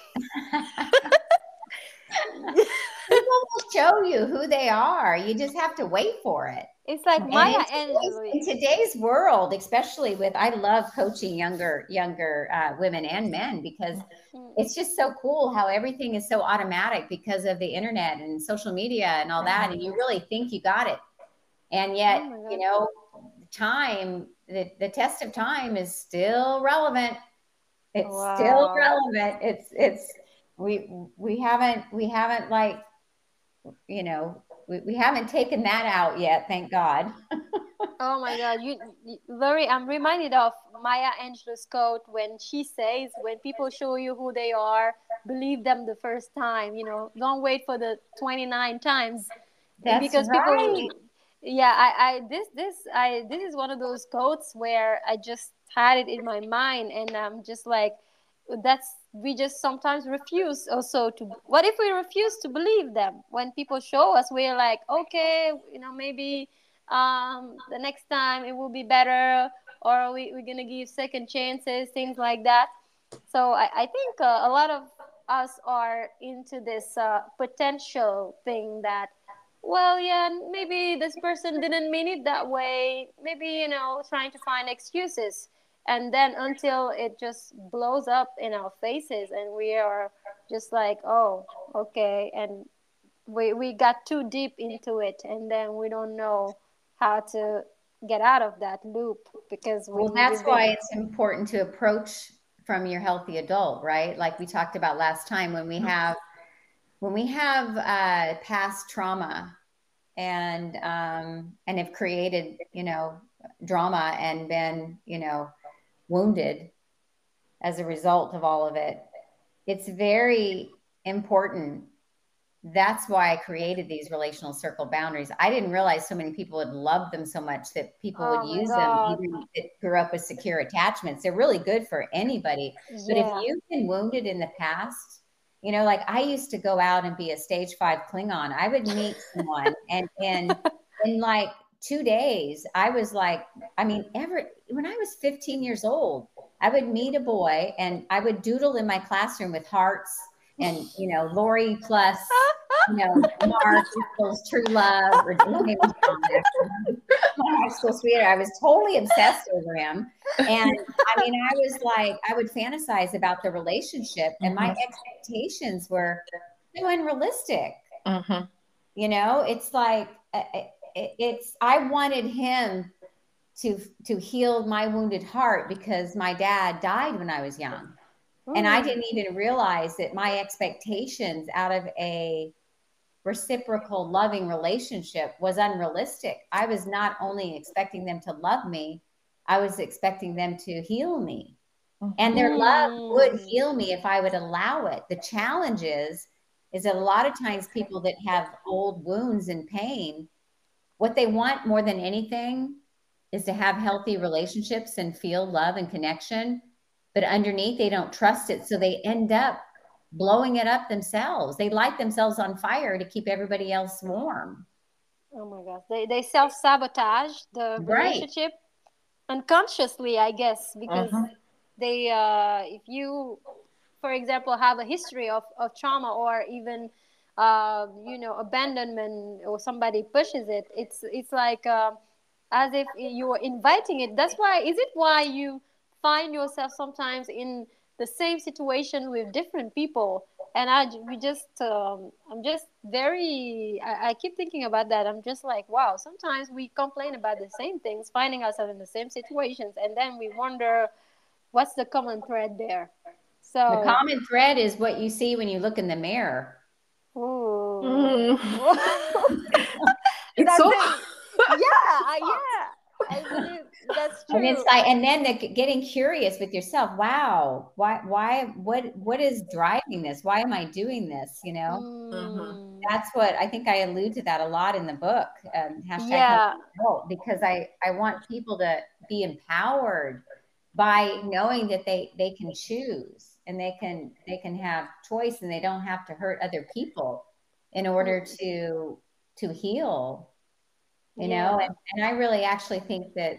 people will show you who they are. You just have to wait for it. It's like Maya Angelou. In today's world, especially with, I love coaching younger younger uh, women and men because mm. it's just so cool how everything is so automatic because of the internet and social media and all that, and you really think you got it, and yet oh you know, time the, the test of time is still relevant. It's wow. still relevant. It's it's we we haven't we haven't like you know we, we haven't taken that out yet thank god oh my god you, you very i'm reminded of maya angelou's quote when she says when people show you who they are believe them the first time you know don't wait for the 29 times That's because right. people yeah I, I this this i this is one of those quotes where i just had it in my mind and i'm just like that's we just sometimes refuse also to what if we refuse to believe them? When people show us we're like okay you know maybe um, the next time it will be better or we, we're gonna give second chances things like that. So i, I think uh, a lot of us are into this uh, potential thing that well yeah maybe this person didn't mean it that way. Maybe you know trying to find excuses and then until it just blows up in our faces and we are just like oh okay. And we we got too deep into it. And then we don't know how to get out of that loop because we, well that's why it's important to approach from your healthy adult right? Like we talked about last time when we have when we have uh, past trauma and um, and have created you know drama and been you know wounded as a result of all of it. It's very important. That's why I created these relational circle boundaries. I didn't realize so many people would love them so much that people oh would use God. them, even that grew up with secure attachments. They're really good for anybody. Yeah. But if you've been wounded in the past, you know, like I used to go out and be a stage five Klingon. I would meet someone and and in like two days, I was like, I mean, ever when I was 15 years old, I would meet a boy and I would doodle in my classroom with hearts and you know, Lori plus you know, Mark equals true love or his name was John my high school sweetheart. I was totally obsessed over him. And I mean, I was like, I would fantasize about the relationship, and my mm-hmm. expectations were so unrealistic. Mm-hmm. You know, it's like uh, uh, it's I wanted him to to heal my wounded heart because my dad died when I was young. And I didn't even realize that my expectations out of a reciprocal loving relationship was unrealistic. I was not only expecting them to love me, I was expecting them to heal me. And their love would mm. heal me if I would allow it. The challenge is is that a lot of times people that have old wounds and pain what they want more than anything is to have healthy relationships and feel love and connection. But underneath, they don't trust it. So they end up blowing it up themselves. They light themselves on fire to keep everybody else warm. Oh my gosh. They, they self sabotage the right. relationship unconsciously, I guess, because uh-huh. they, uh, if you, for example, have a history of, of trauma or even uh, you know abandonment or somebody pushes it it's it's like uh, as if you're inviting it. That's why is it why you find yourself sometimes in the same situation with different people? And i we just um, i'm just very I, I, keep thinking about that. I'm just like wow sometimes we complain about the same things finding ourselves in the same situations and then we wonder what's the common thread there. So the common thread is what you see when you look in the mirror Mm. it's so yeah, yeah. I that's true. And it's like, and then the, getting curious with yourself. Wow, why, why, what, what is driving this? Why am I doing this? You know, mm. that's what I think I allude to that a lot in the book. Um, hashtag yeah. because I, I want people to be empowered by knowing that they, they can choose and they can they can have choice and they don't have to hurt other people in order mm-hmm. to to heal you yeah. know and, and i really actually think that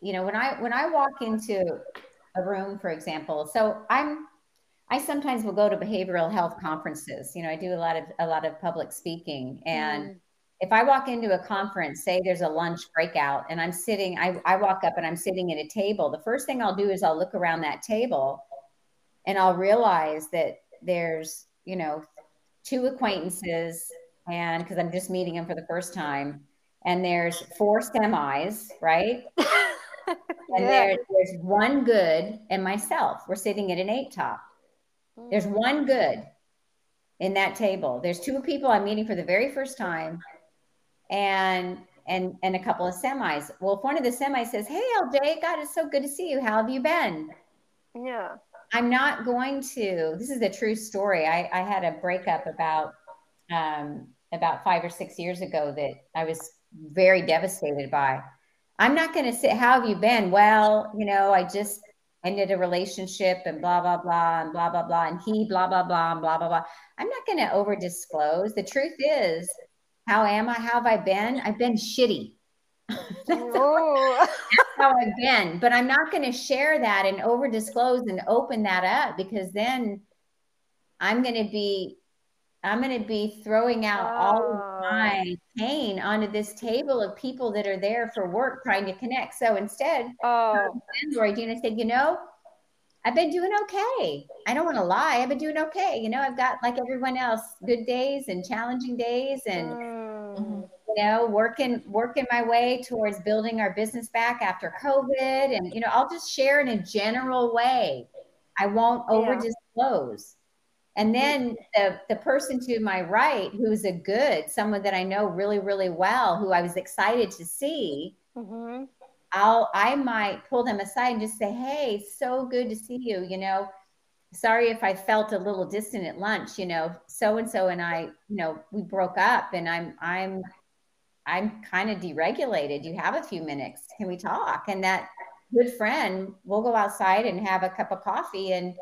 you know when i when i walk into a room for example so i'm I sometimes will go to behavioral health conferences. You know, I do a lot of a lot of public speaking, and mm. if I walk into a conference, say there's a lunch breakout, and I'm sitting, I, I walk up and I'm sitting at a table. The first thing I'll do is I'll look around that table, and I'll realize that there's you know two acquaintances, and because I'm just meeting them for the first time, and there's four semis, right? and yeah. there, there's one good and myself. We're sitting at an eight top there's mm. one good in that table. There's two people I'm meeting for the very first time, and and and a couple of semis. Well, if one of the semis says, "Hey, LJ, God, it's so good to see you. How have you been?" Yeah, I'm not going to. This is a true story. I, I had a breakup about um, about five or six years ago that I was very devastated by. I'm not going to say, How have you been? Well, you know, I just ended a relationship and blah blah blah and blah blah blah and he blah blah blah and blah blah blah. I'm not going to over disclose. The truth is, how am I? How have I been? I've been shitty. that's, oh. how I've been. But I'm not going to share that and over disclose and open that up because then I'm going to be I'm going to be throwing out oh. all of oh. my pain onto this table of people that are there for work trying to connect. So instead, oh. Android, you said, you know, I've been doing okay. I don't want to lie. I've been doing okay. You know, I've got like everyone else, good days and challenging days, and mm. You know, working working my way towards building our business back after COVID. And you know, I'll just share in a general way. I won't over disclose. And then the, the person to my right, who's a good, someone that I know really, really well, who I was excited to see, mm-hmm. I'll I might pull them aside and just say, Hey, so good to see you. You know, sorry if I felt a little distant at lunch, you know, so and so and I, you know, we broke up and I'm I'm I'm kind of deregulated. You have a few minutes. Can we talk? And that good friend will go outside and have a cup of coffee and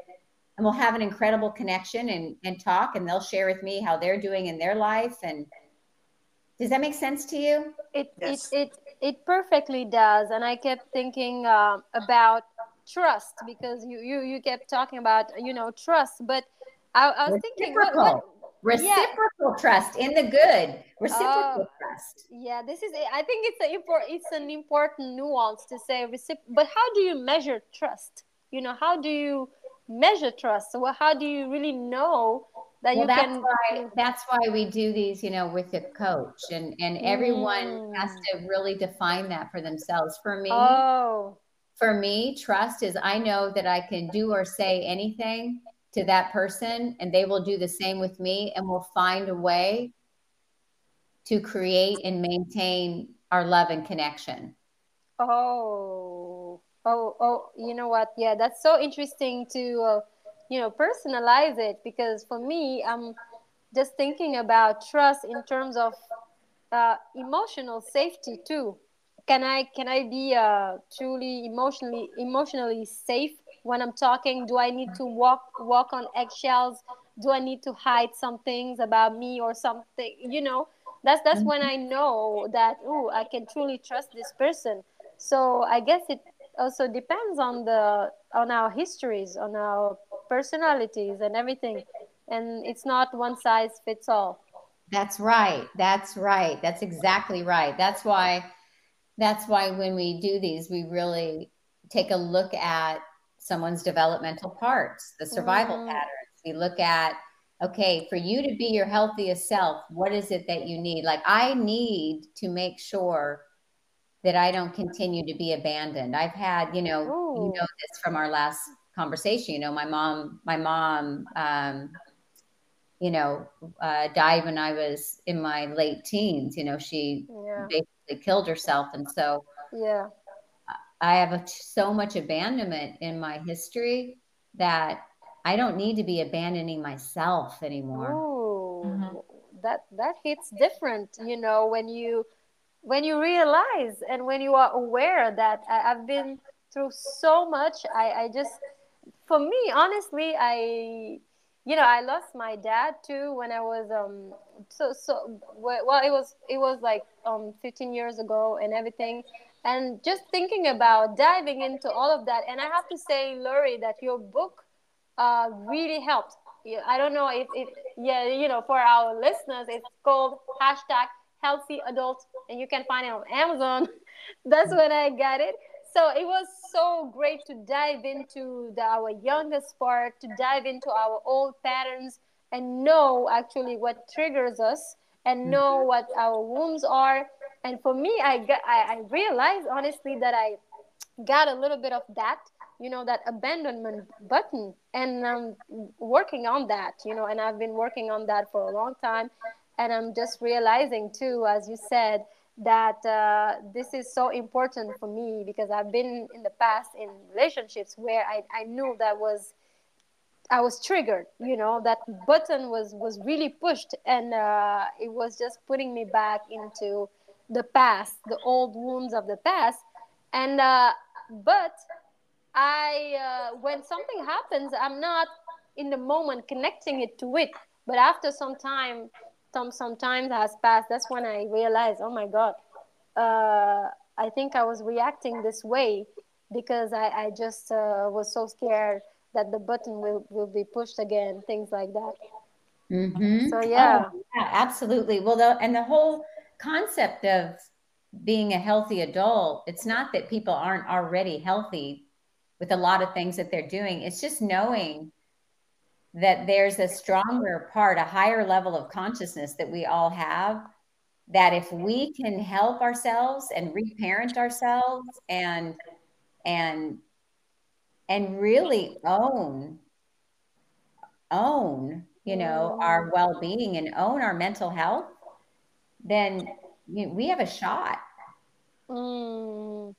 and we'll have an incredible connection and, and talk and they'll share with me how they're doing in their life and does that make sense to you it yes. it, it it perfectly does and i kept thinking uh, about trust because you, you you kept talking about you know trust but i, I was thinking what, what, reciprocal yeah. trust in the good. Reciprocal uh, trust. Yeah this is i think it's an important it's an important nuance to say recip- but how do you measure trust? You know how do you measure trust? So how do you really know that well, you that's can why, that's why we do these you know with a coach and and everyone mm. has to really define that for themselves. For me oh. for me trust is i know that i can do or say anything to that person and they will do the same with me and we'll find a way to create and maintain our love and connection oh Oh, oh, you know what? Yeah, that's so interesting to, uh, you know, personalize it because for me, I'm just thinking about trust in terms of uh, emotional safety too. Can I can I be uh, truly emotionally emotionally safe when I'm talking? Do I need to walk walk on eggshells? Do I need to hide some things about me or something? You know, that's that's when I mm-hmm. know that oh, I can truly trust this person. So I guess it also depends on the on our histories on our personalities and everything and it's not one size fits all that's right that's right that's exactly right that's why that's why when we do these we really take a look at someone's developmental parts the survival mm. patterns we look at okay for you to be your healthiest self what is it that you need like i need to make sure that I don't continue to be abandoned. I've had, you know, Ooh. you know this from our last conversation. You know, my mom, my mom, um, you know, uh, died when I was in my late teens. You know, she yeah. basically killed herself, and so yeah, I have a, so much abandonment in my history that I don't need to be abandoning myself anymore. Ooh, mm-hmm. that that hits different. You know, when you when you realize and when you are aware that I, have been through so much, I, I just, for me, honestly, I, you know, I lost my dad too when I was, um, so, so, well, it was, it was like, um, 15 years ago and everything. And just thinking about diving into all of that. And I have to say, Lori, that your book, uh, really helped. I don't know if it, yeah, you know, for our listeners, it's called hashtag healthy adult, and you can find it on Amazon. That's when I got it. So it was so great to dive into the, our youngest part, to dive into our old patterns and know actually what triggers us and mm-hmm. know what our wounds are. And for me, I got, I, I realized honestly that I got a little bit of that you know that abandonment button and i'm working on that you know and i've been working on that for a long time and i'm just realizing too as you said that uh, this is so important for me because i've been in the past in relationships where i, I knew that was i was triggered you know that button was was really pushed and uh, it was just putting me back into the past the old wounds of the past and uh, but I uh, when something happens, I'm not in the moment connecting it to it. But after some time, some some time has passed. That's when I realized, oh my god, uh, I think I was reacting this way because I, I just uh, was so scared that the button will, will be pushed again, things like that. Mm-hmm. So yeah. Oh, yeah, absolutely. Well, the, and the whole concept of being a healthy adult, it's not that people aren't already healthy with a lot of things that they're doing. It's just knowing that there's a stronger part, a higher level of consciousness that we all have. That if we can help ourselves and reparent ourselves and and and really own own you know our mm. well-being and own our mental health then we have a shot mm.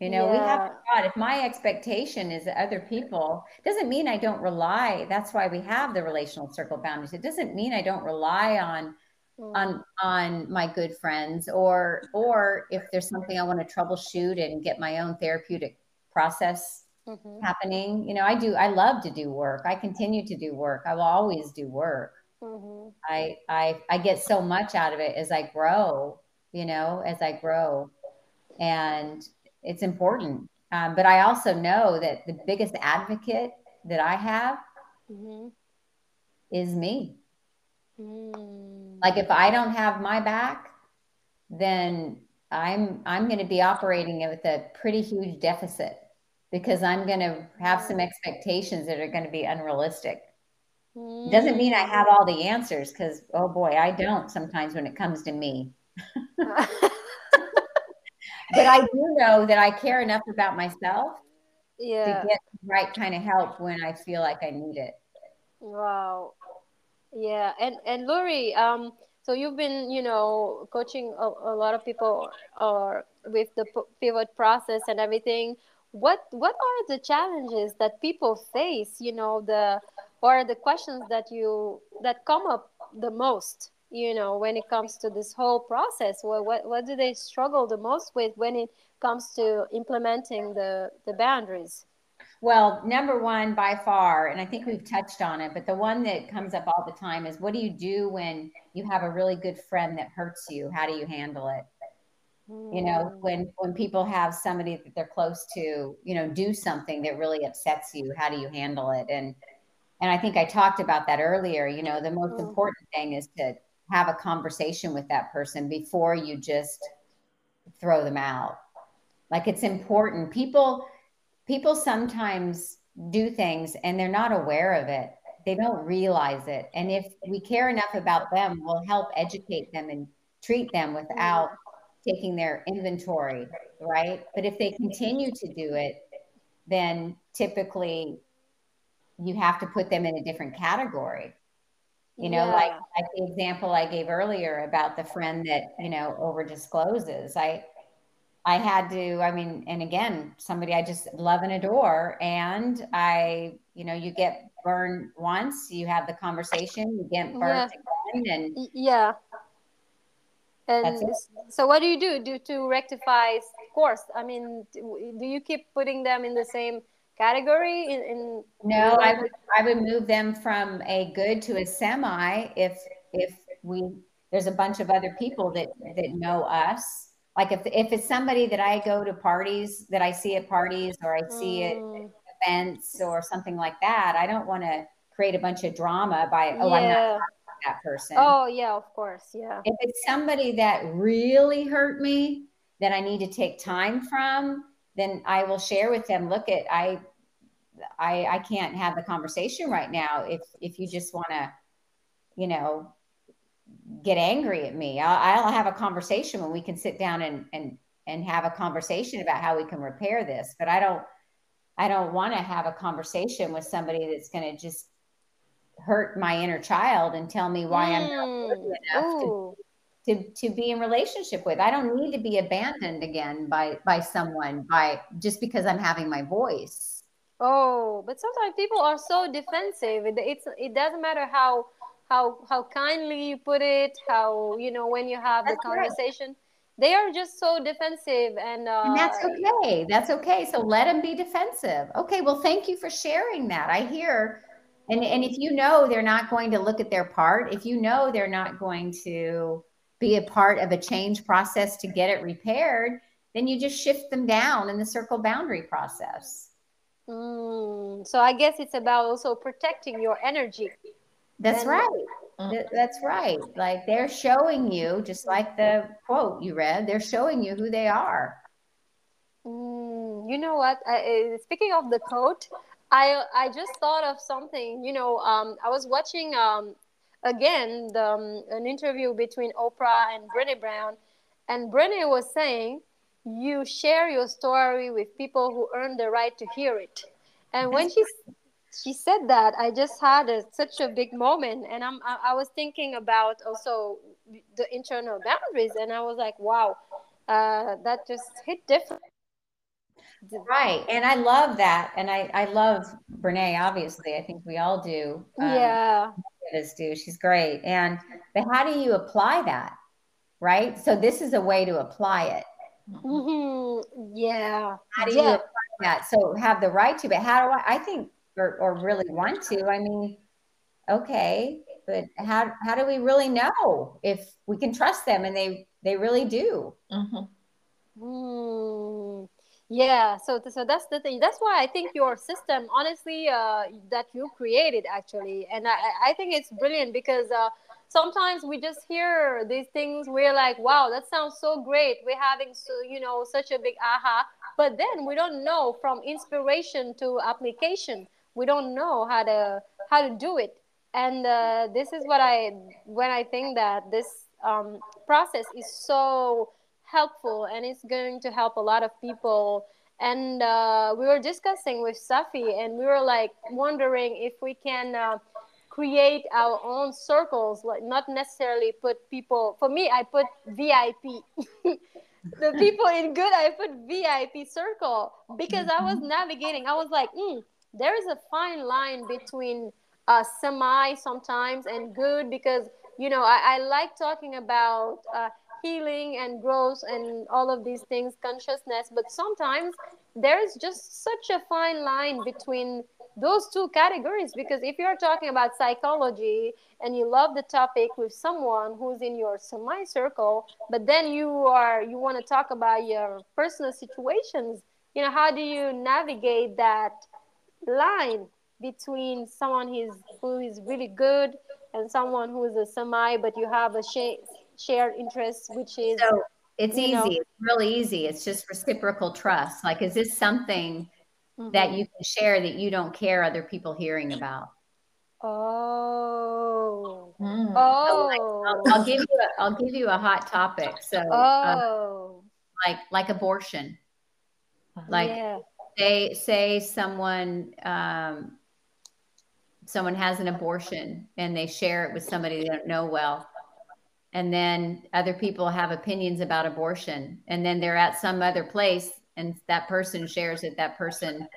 You know, yeah. we have a shot If my expectation is that other people doesn't mean I don't rely. That's why we have the relational circle boundaries. It doesn't mean I don't rely on mm. on on my good friends or or if there's something I want to troubleshoot and get my own therapeutic process mm-hmm. happening. You know, I do. I love to do work. I continue to do work. I will always do work. Mm-hmm. I I I get so much out of it as I grow. You know, as I grow, and it's important. Um, but I also know that the biggest advocate that I have mm-hmm. is me. Mm. Like if I don't have my back, then I'm I'm going to be operating with a pretty huge deficit because I'm going to have some expectations that are going to be unrealistic. Mm. Doesn't mean I have all the answers because oh boy, I don't sometimes when it comes to me. but I do know that I care enough about myself yeah. to get the right kind of help when I feel like I need it. Wow. Yeah. And and Lori, um, so you've been, you know, coaching a, a lot of people or uh, with the pivot process and everything. What what are the challenges that people face, you know, the or the questions that you that come up the most you know when it comes to this whole process? What, what what do they struggle the most with when it comes to implementing the the boundaries? Well number one by far and i think we've touched on it but the one that comes up all the time is what do you do when you have a really good friend that hurts you? How do you handle it you know when when people have somebody that they're close to you know do something that really upsets you how do you handle it? And and i think i talked about that earlier you know the most mm. important thing is to have a conversation with that person before you just throw them out. Like it's important. People people sometimes do things and they're not aware of it. They don't realize it. And if we care enough about them we'll help educate them and treat them without taking their inventory right but if they continue to do it then typically you have to put them in a different category you know yeah. like like the example i gave earlier about the friend that you know over discloses i i had to i mean and again somebody i just love and adore and i you know you get burned once you have the conversation you get burned yeah. again and yeah and so what do you do? Do to rectify course i mean do you keep putting them in the same category in, in no i would i would move them from a good to a semi if if we there's a bunch of other people that that know us. Like if if it's somebody that i go to parties that i see at parties or i see mm. it offense or something like that. I don't want to create a bunch of drama by, oh, I'm not that person. Oh, yeah, of course. Yeah. If it's somebody that really hurt me, that I need to take time from, then I will share with them, look at, I, I, I can't have the conversation right now. If, if you just want to, you know, get angry at me, I'll, I'll have a conversation when we can sit down and, and, and have a conversation about how we can repair this. But I don't, I don't want to have a conversation with somebody that's going to just hurt my inner child and tell me why mm. I'm not hmm. good enough to, to, to be in relationship with. I don't need to be abandoned again by by someone by just because I'm having my voice. Oh, but sometimes people are so defensive. It, it's it doesn't matter how how how kindly you put it, how you know when you have That's the conversation. Right they are just so defensive and, uh, and that's okay that's okay so let them be defensive okay well thank you for sharing that i hear and and if you know they're not going to look at their part if you know they're not going to be a part of a change process to get it repaired then you just shift them down in the circle boundary process. Mm, so i guess it's about also protecting your energy. That's and, right. Mm. that's right. Like they're showing you just like the quote you read they're showing you who they are. Mm, you know what? I, speaking of the quote I I just thought of something. You know, um, I was watching um, again the, um, an interview between Oprah and Brené Brown, and Brené was saying, "You share your story with people who earn the right to hear it." And when she she said that, I just had a, such a big moment, and I'm I, I, was thinking about also the internal boundaries, and I was like, "Wow, uh, that just hit different." Right. And I love that. And I, I love Brene, obviously. I think we all do. Um, yeah. As do. She's great. And but how do you apply that? Right. So this is a way to apply it. Mm-hmm. Yeah. How do yeah. you apply that? So have the right to, but how do I I think or, or really want to? I mean, okay, but how how do we really know if we can trust them and they they really do? Mm-hmm. Mm yeah so so that's the thing that's why i think your system honestly uh, that you created actually and i i think it's brilliant because uh, sometimes we just hear these things we're like wow that sounds so great we're having so you know such a big aha but then we don't know from inspiration to application we don't know how to how to do it and uh, this is what i when i think that this um, process is so helpful and it's going to help a lot of people and uh, we were discussing with Safi and we were like wondering if we can uh, create our own circles like not necessarily put people for me I put VIP the people in good I put VIP circle because I was mm-hmm. navigating I was like mm, there is a fine line between uh, semi sometimes and good because you know I, I like talking about uh, healing and growth and all of these things, consciousness. But sometimes there's just such a fine line between those two categories because if you're talking about psychology and you love the topic with someone who's in your semi circle but then you are you want to talk about your personal situations you know how do you navigate that line between someone who's who is really good and someone who is a semi but you have a sh- shared interests, which is so it's easy. Know, it's really easy. It's just reciprocal trust. Like, is this something mm-hmm. that you can share that you don't care other people hearing about? Oh, mm. oh! So like, I'll, I'll, give you a, I'll give you a hot topic. So, uh, oh, uh, like like abortion. Like, yeah. say say someone um, someone has an abortion and they share it with somebody they don't know well and then other people have opinions about abortion and then they're at some other place and that person shares that that person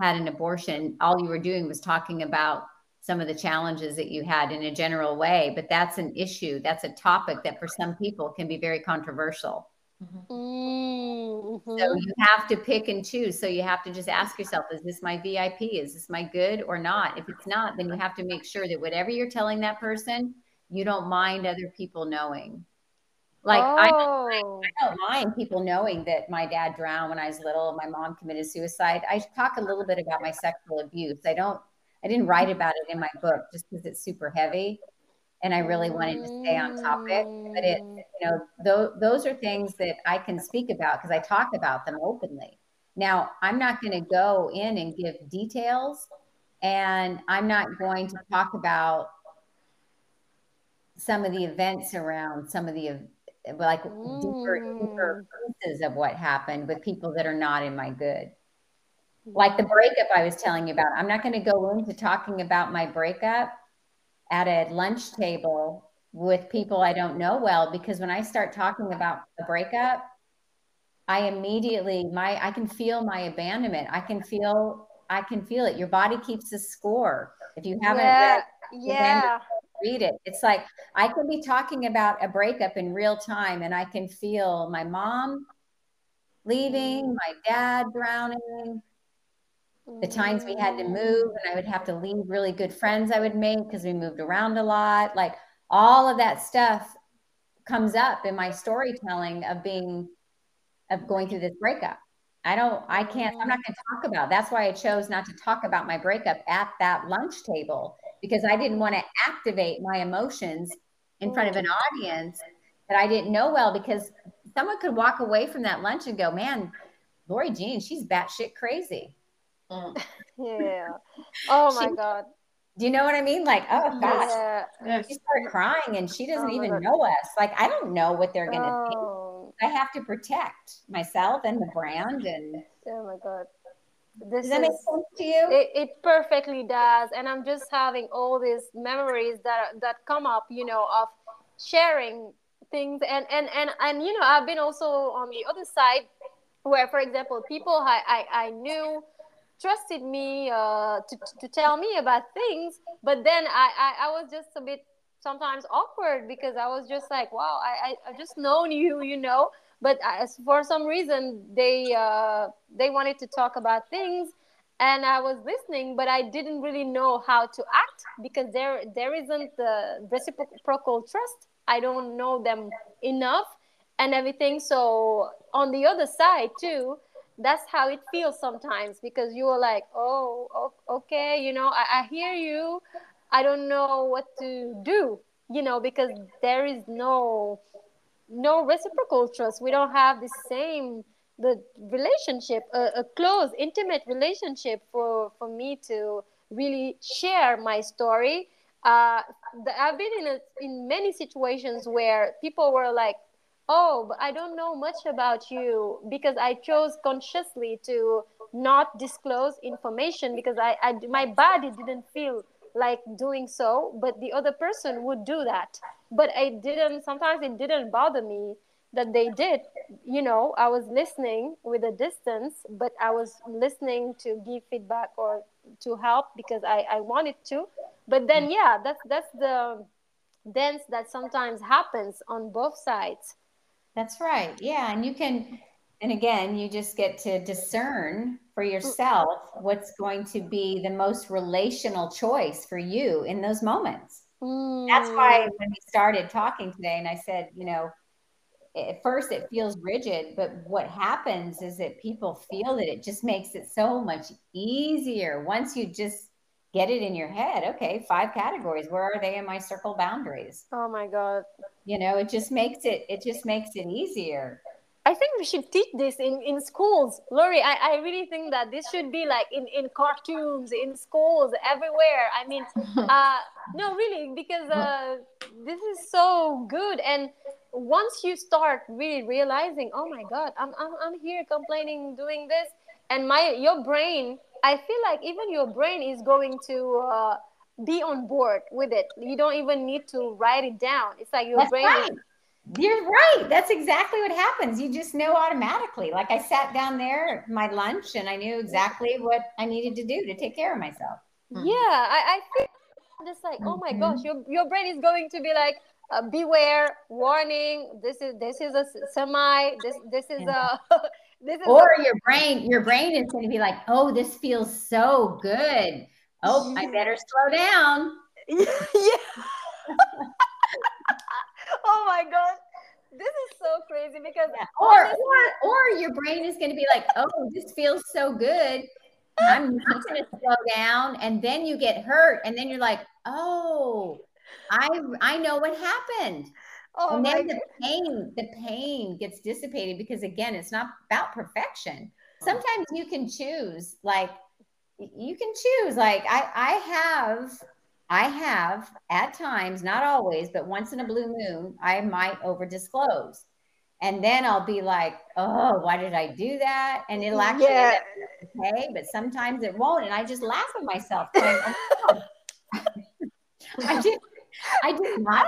had an abortion. All you were doing was talking about some of the challenges that you had in a general way but that's an issue that's a topic that for some people can be very controversial. Mm-hmm. so you have to pick and choose so you have to just ask yourself is this my vip is this my good or not? If it's not then you have to make sure that whatever you're telling that person you don't mind other people knowing. Like oh. I, don't, oh. I don't mind people knowing that my dad drowned when I was little. My mom committed suicide. I talk a little bit about my sexual abuse. I don't. I didn't write about it in my book just because it's super heavy, and I really wanted to stay on topic. But it, mm. you know, th- those are things that I can speak about because I talk about them openly. Now, I'm not going to go in and give details, and I'm not going to talk about some of the events around some of the like mm. deeper, deeper mm. pieces of what happened with people that are not in my good. Like the breakup I was telling you about. I'm not going to go into talking about my breakup at a lunch table with people I don't know well because when I start talking about the breakup, I immediately my I can feel my abandonment. I can feel I can feel it. Your body keeps a score. If you haven't yeah, read, yeah read it. It's like I can be talking about a breakup in real time and I can feel my mom leaving, mm. my dad drowning, the times we had to mm. move and I would have to leave really good friends I would make because we moved around a lot. Like all of that stuff comes up in my storytelling of being of going through this breakup. I don't, I can't, I'm mm. not going to talk about. That's why I chose not to talk about my breakup at that lunch table because I didn't want to activate my emotions in front of an audience that I didn't know well because someone could walk away from that lunch and go, man, Lori Jean, she's batshit crazy. Mm. yeah. Oh my she, God. Do you know what I mean? Like, oh gosh, yeah. she started crying and she doesn't oh even God. know us. Like, I don't know what they're gonna oh. think. I have to protect myself and the brand and oh my God this does that is, make sense to you? It, it, perfectly does, and I'm just having all these memories that that come up, you know, of sharing things, and and and and you know, I've been also on the other side, where, for example, people I I, I knew trusted me uh, to to tell me about things, but then I, I I was just a bit sometimes awkward because I was just like, wow, I I I've just known you, you know, but as for some reason they uh, they wanted to talk about things and i was listening but i didn't really know how to act because there there isn't the reciprocal trust. I don't know them enough and everything. So on the other side too that's how it feels sometimes because you are like oh okay you know I, I hear you. I don't know what to do you know because there is no no reciprocal trust. We don't have the same the relationship, a, a close, intimate relationship for for me to really share my story. Uh, the, I've been in a, in many situations where people were like, "Oh, but I don't know much about you," because I chose consciously to not disclose information because I, I my body didn't feel like doing so, but the other person would do that. But i didn't sometimes it didn't bother me that they did. You know i was listening with a distance but i was listening to give feedback or to help because i i wanted to. But then mm. yeah that's that's the dance that sometimes happens on both sides. That's right. Yeah and you can and again you just get to discern for yourself what's going to be the most relational choice for you in those moments Mm. That's why when we started talking today, and I said, you know, at first it feels rigid, but what happens is that people feel that it just makes it so much easier once you just get it in your head. Okay, five categories. Where are they in my circle boundaries? Oh my God. You know, it just makes it, it just makes it easier. I think we should teach this in, in schools. Lori, I, I really think that this should be like in, in cartoons, in schools, everywhere. I mean, uh, no, really, because uh, this is so good. And once you start really realizing, oh my God, I'm, I'm, I'm here complaining, doing this, and my your brain, I feel like even your brain is going to uh, be on board with it. You don't even need to write it down. It's like your That's brain right. Is you're right. That's exactly what happens. You just know automatically. Like I sat down there at my lunch and I knew exactly what I needed to do to take care of myself. Mm-hmm. Yeah, I, I think just like, oh my gosh, mm-hmm. your, your brain is going to be like, uh, beware, warning. This is this is a semi. This this is yeah. a this is or a- your brain your brain is going to be like, oh, this feels so good. Oh, I better slow down. yeah. oh my god this is so crazy because yeah. or, or or your brain is going to be like, oh, this feels so good. I'm not going to slow down, and then you get hurt, and then you're like, oh, I I know what happened. Oh and then the pain, the pain gets dissipated because again, it's not about perfection. Oh. Sometimes you can choose, like you can choose. Like I, I have, I have at times, not always, but once in a blue moon, I might over disclose. And then I'll be like, oh, why did I do that? And it'll actually yeah. okay, but sometimes it won't. And I just laugh at myself. Going, oh, I did I did not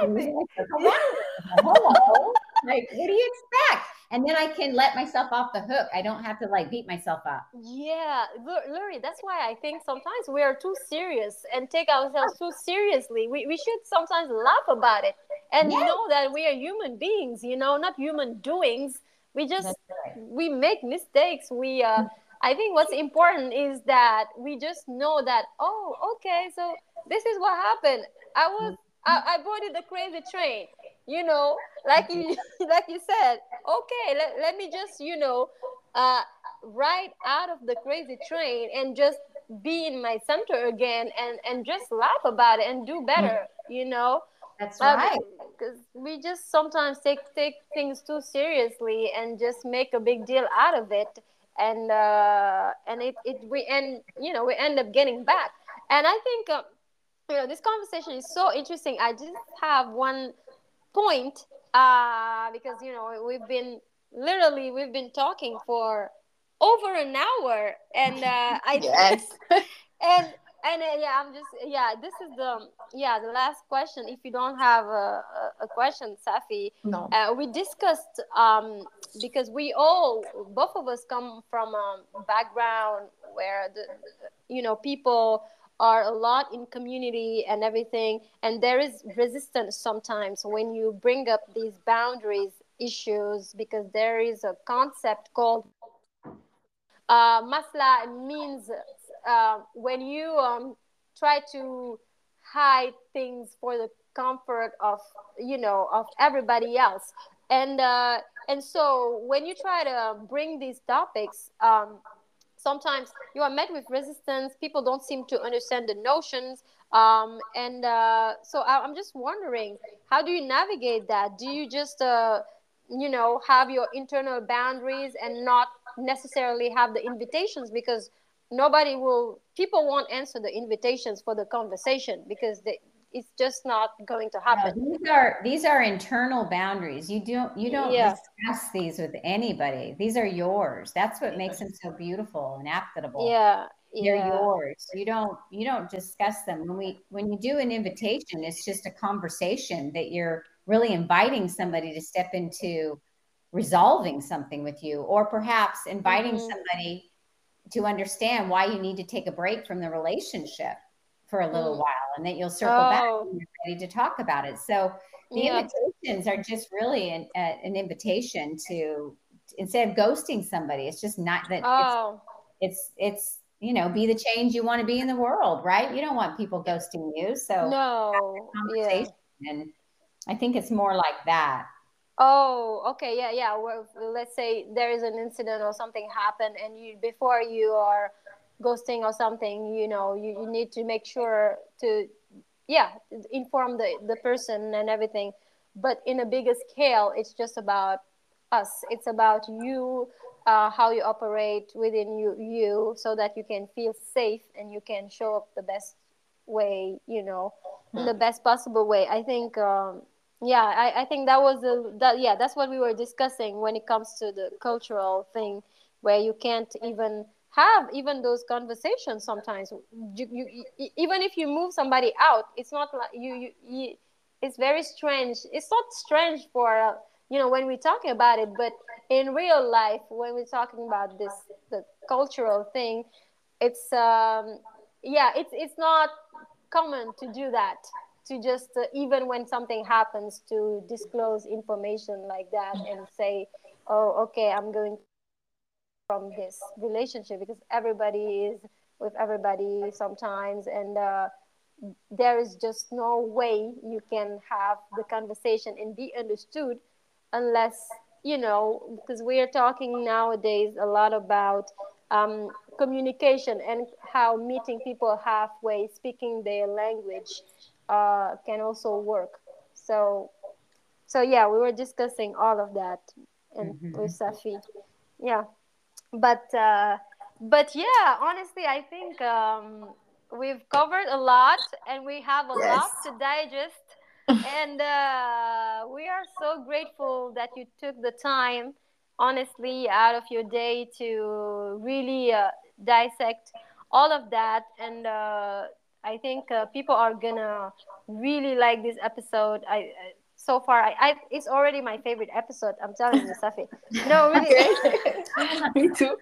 Hello. Like, what do you expect? And then I can let myself off the hook. I don't have to like beat myself up. Yeah, Lori, that's why I think sometimes we are too serious and take ourselves too seriously. We, we should sometimes laugh about it and yes. know that we are human beings, you know, not human doings. We just right. we make mistakes. We uh I think what's important is that we just know that, oh, okay, so this is what happened. I was I, I boarded the crazy train. You know, like you like you said, okay, let, let me just, you know, uh ride out of the crazy train and just be in my center again and and just laugh about it and do better, you know. That's uh, right. Because we just sometimes take take things too seriously and just make a big deal out of it, and uh, and it it we end you know we end up getting back. And I think uh, you know this conversation is so interesting i just have one point uh because you know we've been literally we've been talking for over an hour and uh i yes. and and uh, yeah i'm just yeah this is the yeah the last question. If you don't have a, a question safi no. uh, we discussed um because we all both of us come from a background where the you know people are a lot in community and everything and there is resistance sometimes when you bring up these boundaries issues because there is a concept called uh, masla means uh, when you um, try to hide things for the comfort of you know of everybody else. And uh, and so when you try to bring these topics um, sometimes you are met with resistance. People don't seem to understand the notions. Um, and uh, so I, am just wondering how do you navigate that? Do you just uh, you know have your internal boundaries and not necessarily have the invitations? Because nobody will people won't answer the invitations for the conversation because they it's just not going to happen. No, these are these are internal boundaries. You don't you don't yeah. discuss these with anybody. These are yours. That's what makes them so beautiful and applicable. Yeah. They're yeah. yours. You don't you don't discuss them. When we when you do an invitation, it's just a conversation that you're really inviting somebody to step into resolving something with you or perhaps inviting mm-hmm. somebody to understand why you need to take a break from the relationship for a little mm. while and then you'll circle oh. back when you're ready to talk about it. So the yeah. invitations are just really an, uh, an invitation to instead of ghosting somebody, it's just not that oh. it's, it's, it's, you know, be the change you want to be in the world, right? You don't want people ghosting you. So no, yeah. and I think it's more like that. Oh, okay, yeah, yeah. Well, let's say there is an incident or something happened, and you before you are ghosting or something you know you, you need to make sure to yeah inform the, the person and everything but in a bigger scale it's just about us it's about you uh, how you operate within you you so that you can feel safe and you can show up the best way you know in the hmm. best possible way i think um, yeah I, I think that was the that yeah that's what we were discussing when it comes to the cultural thing where you can't even have even those conversations sometimes. You, you, even if you move somebody out it's not like you, you, you it's very strange. It's not strange for uh, you know when we're talking about it but in real life when we're talking about this the cultural thing it's um yeah it's it's not common to do that to just uh, even when something happens to disclose information like that and say oh okay i'm going from this relationship because everybody is with everybody sometimes and uh, there is just no way you can have the conversation and be understood unless you know, because we are talking nowadays a lot about um, communication and how meeting people halfway, speaking their language, uh, can also work. So, so yeah, we were discussing all of that and mm-hmm. with Safi. Yeah, but uh, but yeah, honestly, I think um, we've covered a lot and we have a yes. lot to digest. and uh, we are so grateful that you took the time, honestly, out of your day to really uh, dissect all of that. And uh, I think uh, people are gonna really like this episode. I so far, I, I it's already my favorite episode. I'm telling you, Safi. No, really. Me too.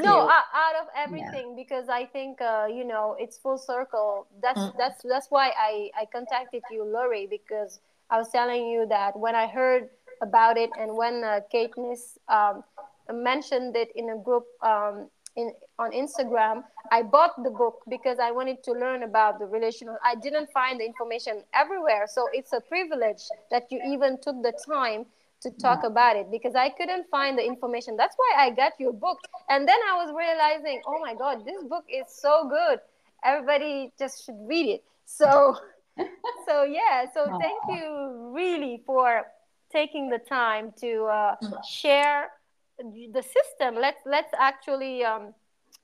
No, out, out of everything yeah. because I think uh, you know it's full circle. That's mm. that's that's why I I contacted you, Lori, because I was telling you that when I heard about it and when uh, Katniss um, mentioned it in a group um, in on Instagram. I bought the book because I wanted to learn about the relational. I didn't find the information everywhere, so it's a privilege that you even took the time to talk yeah. about it because I couldn't find the information. That's why I got your book. And then I was realizing, oh my god, this book is so good. Everybody just should read it. So so yeah, so thank you really for taking the time to uh, share the system let's let's actually um,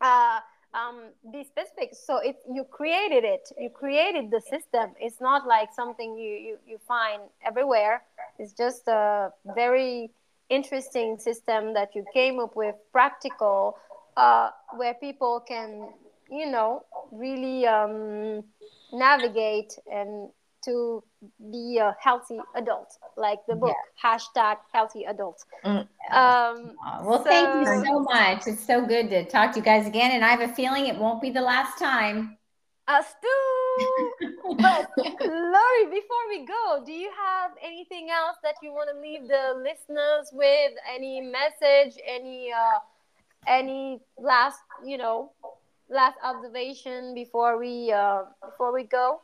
uh, um, be specific. So it you created it. You created the system. It's not like something you, you you find everywhere. It's just a very interesting system that you came up with practical uh, where people can you know really um, navigate and to be a healthy adult, like the book yeah. hashtag healthy adult. Mm. Um, well, so, thank you so much. It's so good to talk to you guys again, and I have a feeling it won't be the last time. Us too. but Lori, before we go, do you have anything else that you want to leave the listeners with? Any message? Any uh, any last you know last observation before we uh, before we go?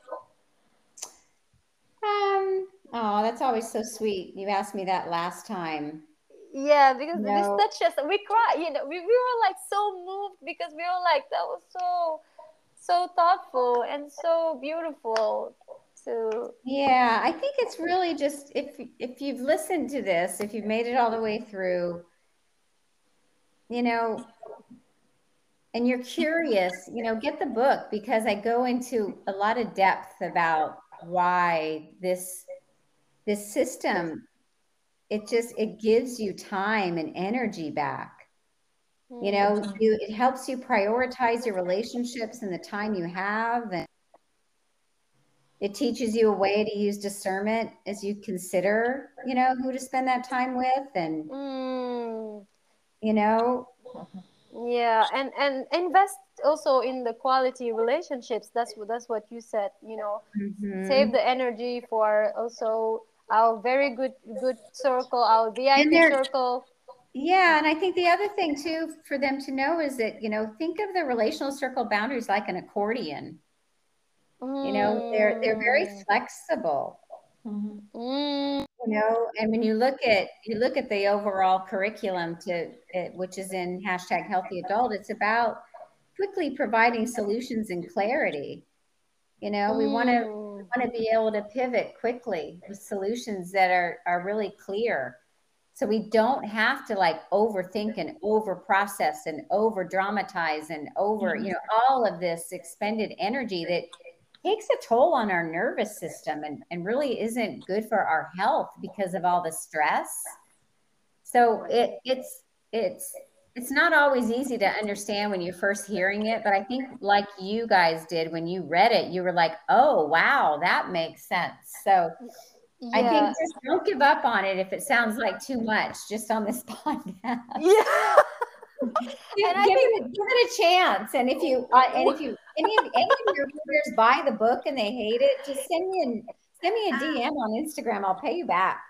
Um, oh, that's always so sweet. You asked me that last time. Yeah, because no. this touched us. We cried. You know, we, we were like so moved because we were like that was so so thoughtful and so beautiful. So yeah, I think it's really just if if you've listened to this, if you've made it all the way through, you know, and you're curious, you know, get the book because I go into a lot of depth about why this this system it just it gives you time and energy back you know mm-hmm. you it helps you prioritize your relationships and the time you have and it teaches you a way to use discernment as you consider you know who to spend that time with and mm. you know yeah and and invest also in the quality relationships that's what that's what you said you know mm-hmm. save the energy for also our very good good circle our vip circle yeah and i think the other thing too for them to know is that you know think of the relational circle boundaries like an accordion mm. you know they're they're very mm. flexible mm-hmm. mm. you know and when you look at you look at the overall curriculum to it, which is in hashtag healthy adult it's about quickly providing solutions and clarity. You know, we want to want to be able to pivot quickly with solutions that are are really clear. So we don't have to like overthink and over process and over dramatize and over, you know, all of this expended energy that takes a toll on our nervous system and, and really isn't good for our health because of all the stress. So it it's it's it's not always easy to understand when you're first hearing it, but I think like you guys did when you read it, you were like, "Oh, wow, that makes sense." So yeah. I think just don't give up on it if it sounds like too much just on this podcast. Yeah. Give, give, think, it, give, it, a chance, and if you uh, and if you any of any of your readers buy the book and they hate it, just send me an send me a DM on Instagram. I'll pay you back.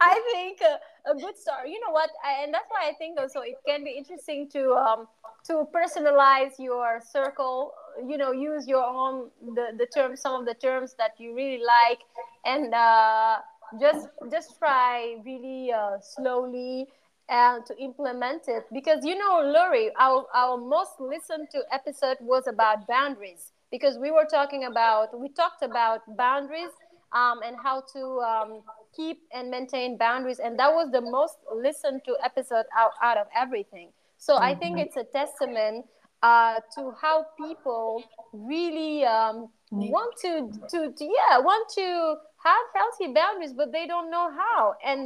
I think a, a, good start. You know what? And that's why I think also it can be interesting to um, to personalize your circle. You know, use your own the the terms, some of the terms that you really like, and uh, just just try really uh, slowly and to implement it because you know Lori our, our most listened to episode was about boundaries because we were talking about we talked about boundaries um, and how to um, keep and maintain boundaries and that was the most listened to episode out, out of everything so mm-hmm. i think mm-hmm. it's a testament uh, to how people really um, want to, to, to yeah want to have healthy boundaries but they don't know how. And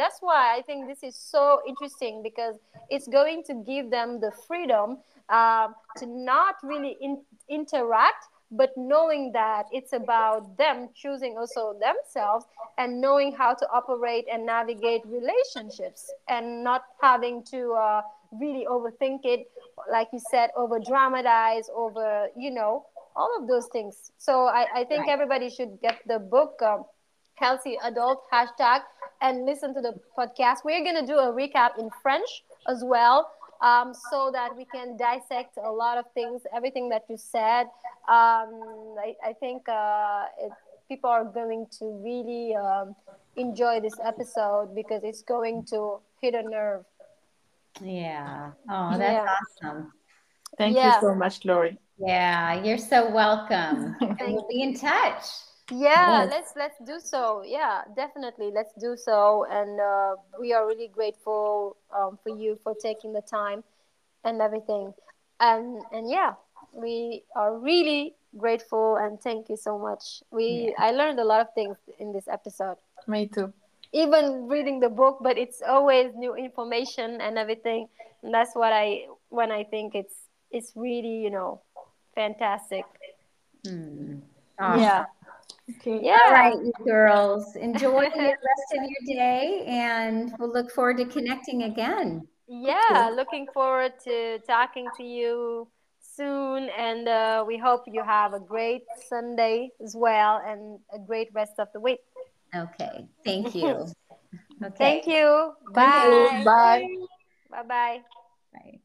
that's why i think this is so interesting because it's going to give them the freedom uh, to not really in, interact but knowing that it's about them choosing also themselves and knowing how to operate and navigate relationships and not having to uh, really overthink it like you said over dramatize over you know all of those things. So i, I think right. everybody should get the book um, healthy adult hashtag and listen to the podcast. We're going to do a recap in french as well um, so that we can dissect a lot of things everything that you said. Um, I, I, think uh, it, people are going to really um, enjoy this episode because it's going to hit a nerve. Yeah. Oh that's yeah. awesome. Thank yeah. you so much lori yeah, you're so welcome. and we'll be in touch. Yeah, yes. let's let's do so. Yeah, definitely, let's do so. And uh, we are really grateful um, for you for taking the time and everything. And and yeah, we are really grateful and thank you so much. We yeah. I learned a lot of things in this episode. Me too. Even reading the book, but it's always new information and everything. And that's what I when I think it's it's really you know fantastic. Hmm. Awesome. Yeah. Okay. Yeah. All right, you girls. Enjoy the rest of your day and we'll look forward to connecting again. Yeah, looking forward to talking to you soon. And uh, we hope you have a great Sunday as well and a great rest of the week. Okay. Thank you. Okay. Thank you. Bye. Bye. Bye bye. Bye.